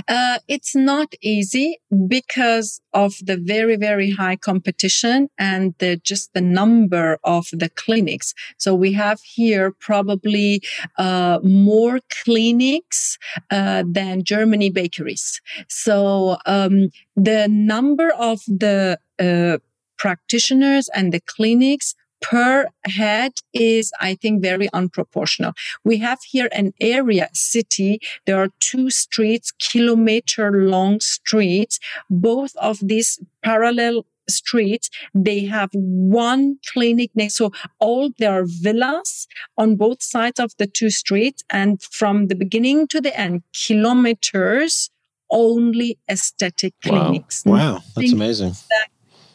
uh, it's not easy because of the very, very high competition and the, just the number of the clinics. So we have here probably uh, more clinics uh, than Germany bakeries. So um, the number of the uh, practitioners and the clinics per head is, I think, very unproportional. We have here an area city. There are two streets, kilometer long streets. Both of these parallel streets they have one clinic next so all there are villas on both sides of the two streets and from the beginning to the end kilometers only aesthetic clinics wow, wow. that's amazing that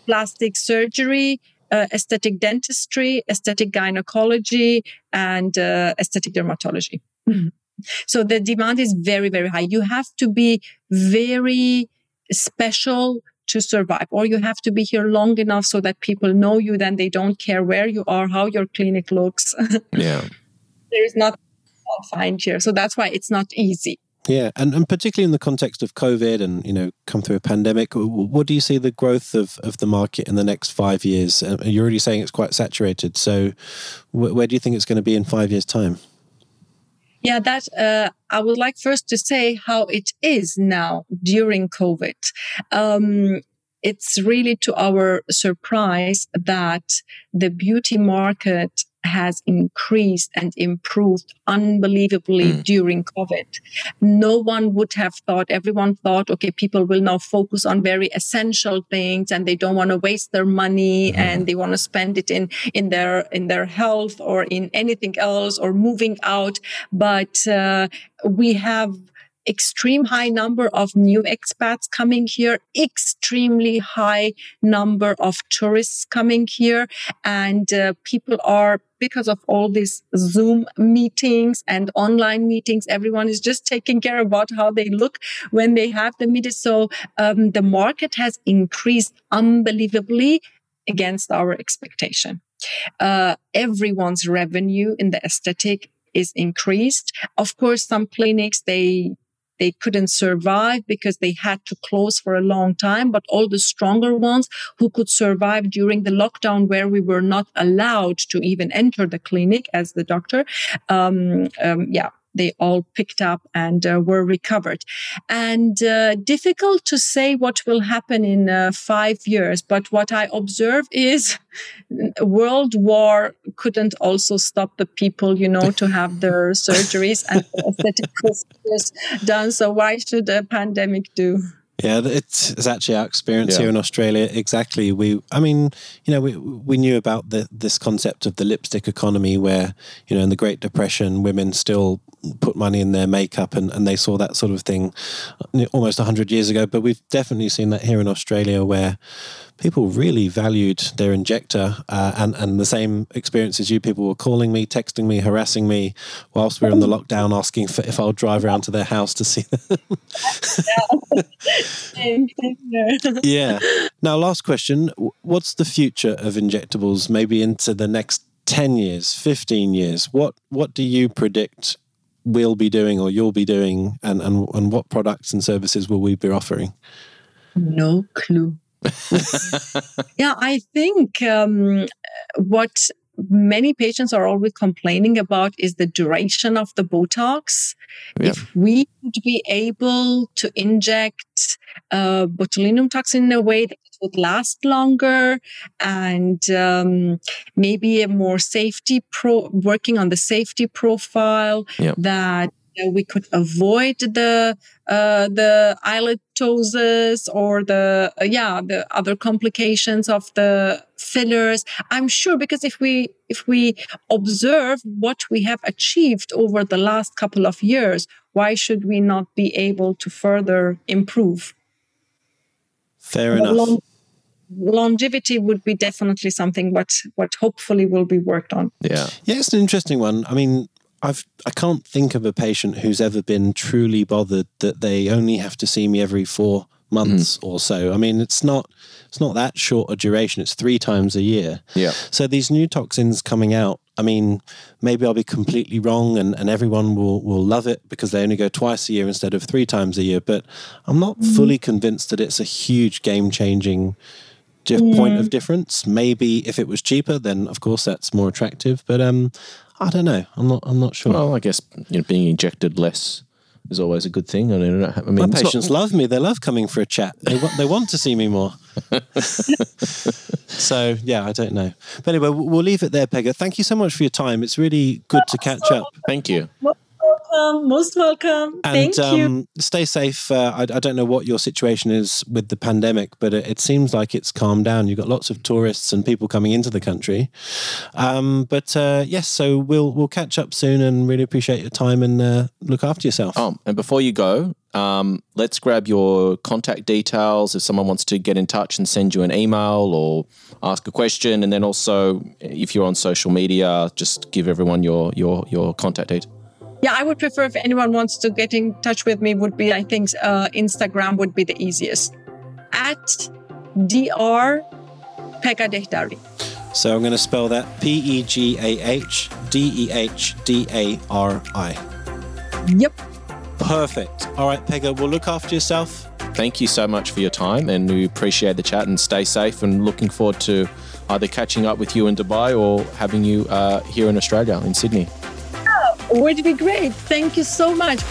plastic surgery uh, aesthetic dentistry, aesthetic gynecology, and uh, aesthetic dermatology. Mm-hmm. So the demand is very, very high. You have to be very special to survive, or you have to be here long enough so that people know you, then they don't care where you are, how your clinic looks. yeah. There is not I'll find here. So that's why it's not easy. Yeah, and, and particularly in the context of COVID and you know come through a pandemic, what do you see the growth of, of the market in the next five years? Uh, you're already saying it's quite saturated. So, wh- where do you think it's going to be in five years' time? Yeah, that uh, I would like first to say how it is now during COVID. Um, it's really to our surprise that the beauty market has increased and improved unbelievably mm. during COVID. No one would have thought, everyone thought, okay, people will now focus on very essential things and they don't want to waste their money mm. and they want to spend it in, in their, in their health or in anything else or moving out. But, uh, we have extreme high number of new expats coming here, extremely high number of tourists coming here. And uh, people are, because of all these Zoom meetings and online meetings, everyone is just taking care about how they look when they have the meeting. So um, the market has increased unbelievably against our expectation. Uh, everyone's revenue in the aesthetic is increased. Of course, some clinics, they they couldn't survive because they had to close for a long time. But all the stronger ones who could survive during the lockdown where we were not allowed to even enter the clinic as the doctor, um, um, yeah, they all picked up and uh, were recovered. And uh, difficult to say what will happen in uh, five years, but what I observe is World War couldn't also stop the people, you know, to have their surgeries and aesthetic procedures done. So why should a pandemic do? Yeah, it's, it's actually our experience yeah. here in Australia. Exactly. We, I mean, you know, we we knew about the this concept of the lipstick economy, where you know, in the Great Depression, women still put money in their makeup, and, and they saw that sort of thing uh, almost hundred years ago. But we've definitely seen that here in Australia, where people really valued their injector uh, and, and the same experience as you. People were calling me, texting me, harassing me whilst we were in the lockdown, asking for, if I'll drive around to their house to see them. yeah. Now, last question. What's the future of injectables maybe into the next 10 years, 15 years? What, what do you predict we'll be doing or you'll be doing and, and, and what products and services will we be offering? No clue. yeah, I think um, what many patients are always complaining about is the duration of the Botox. Yeah. If we would be able to inject uh, botulinum toxin in a way that it would last longer and um, maybe a more safety pro working on the safety profile yeah. that we could avoid the uh, the eyelid ptosis or the uh, yeah the other complications of the fillers i'm sure because if we if we observe what we have achieved over the last couple of years why should we not be able to further improve Fair enough. Long, longevity would be definitely something what what hopefully will be worked on. Yeah. Yeah, it's an interesting one. I mean, I've I can't think of a patient who's ever been truly bothered that they only have to see me every four months mm. or so. I mean, it's not it's not that short a duration. It's three times a year. Yeah. So these new toxins coming out. I mean, maybe I'll be completely wrong, and, and everyone will will love it because they only go twice a year instead of three times a year. But I'm not mm. fully convinced that it's a huge game changing mm. point of difference. Maybe if it was cheaper, then of course that's more attractive. But um, I don't know. I'm not. I'm not sure. Well, I guess you know, being injected less is always a good thing. I mean, I mean my patients not... love me. They love coming for a chat. They want. They want to see me more. so yeah, I don't know. But anyway, we'll leave it there, Pegah. Thank you so much for your time. It's really good to catch up. Thank you welcome. Most welcome. And, Thank um, you. Stay safe. Uh, I, I, don't know what your situation is with the pandemic, but it, it, seems like it's calmed down. You've got lots of tourists and people coming into the country. Um, but uh, yes, so we'll we'll catch up soon, and really appreciate your time and uh, look after yourself. Oh, and before you go, um, let's grab your contact details if someone wants to get in touch and send you an email or ask a question, and then also if you're on social media, just give everyone your your your contact details. Yeah, I would prefer if anyone wants to get in touch with me would be I think uh, Instagram would be the easiest at dr Pegah So I'm going to spell that P E G A H D E H D A R I. Yep. Perfect. All right, Pegah, well, look after yourself. Thank you so much for your time, and we appreciate the chat and stay safe. And looking forward to either catching up with you in Dubai or having you uh, here in Australia, in Sydney would be great. Thank you so much.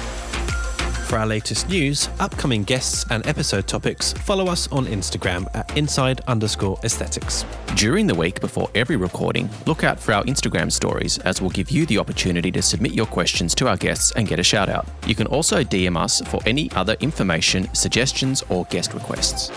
For our latest news, upcoming guests, and episode topics, follow us on Instagram at inside underscore aesthetics. During the week before every recording, look out for our Instagram stories as we'll give you the opportunity to submit your questions to our guests and get a shout out. You can also DM us for any other information, suggestions, or guest requests.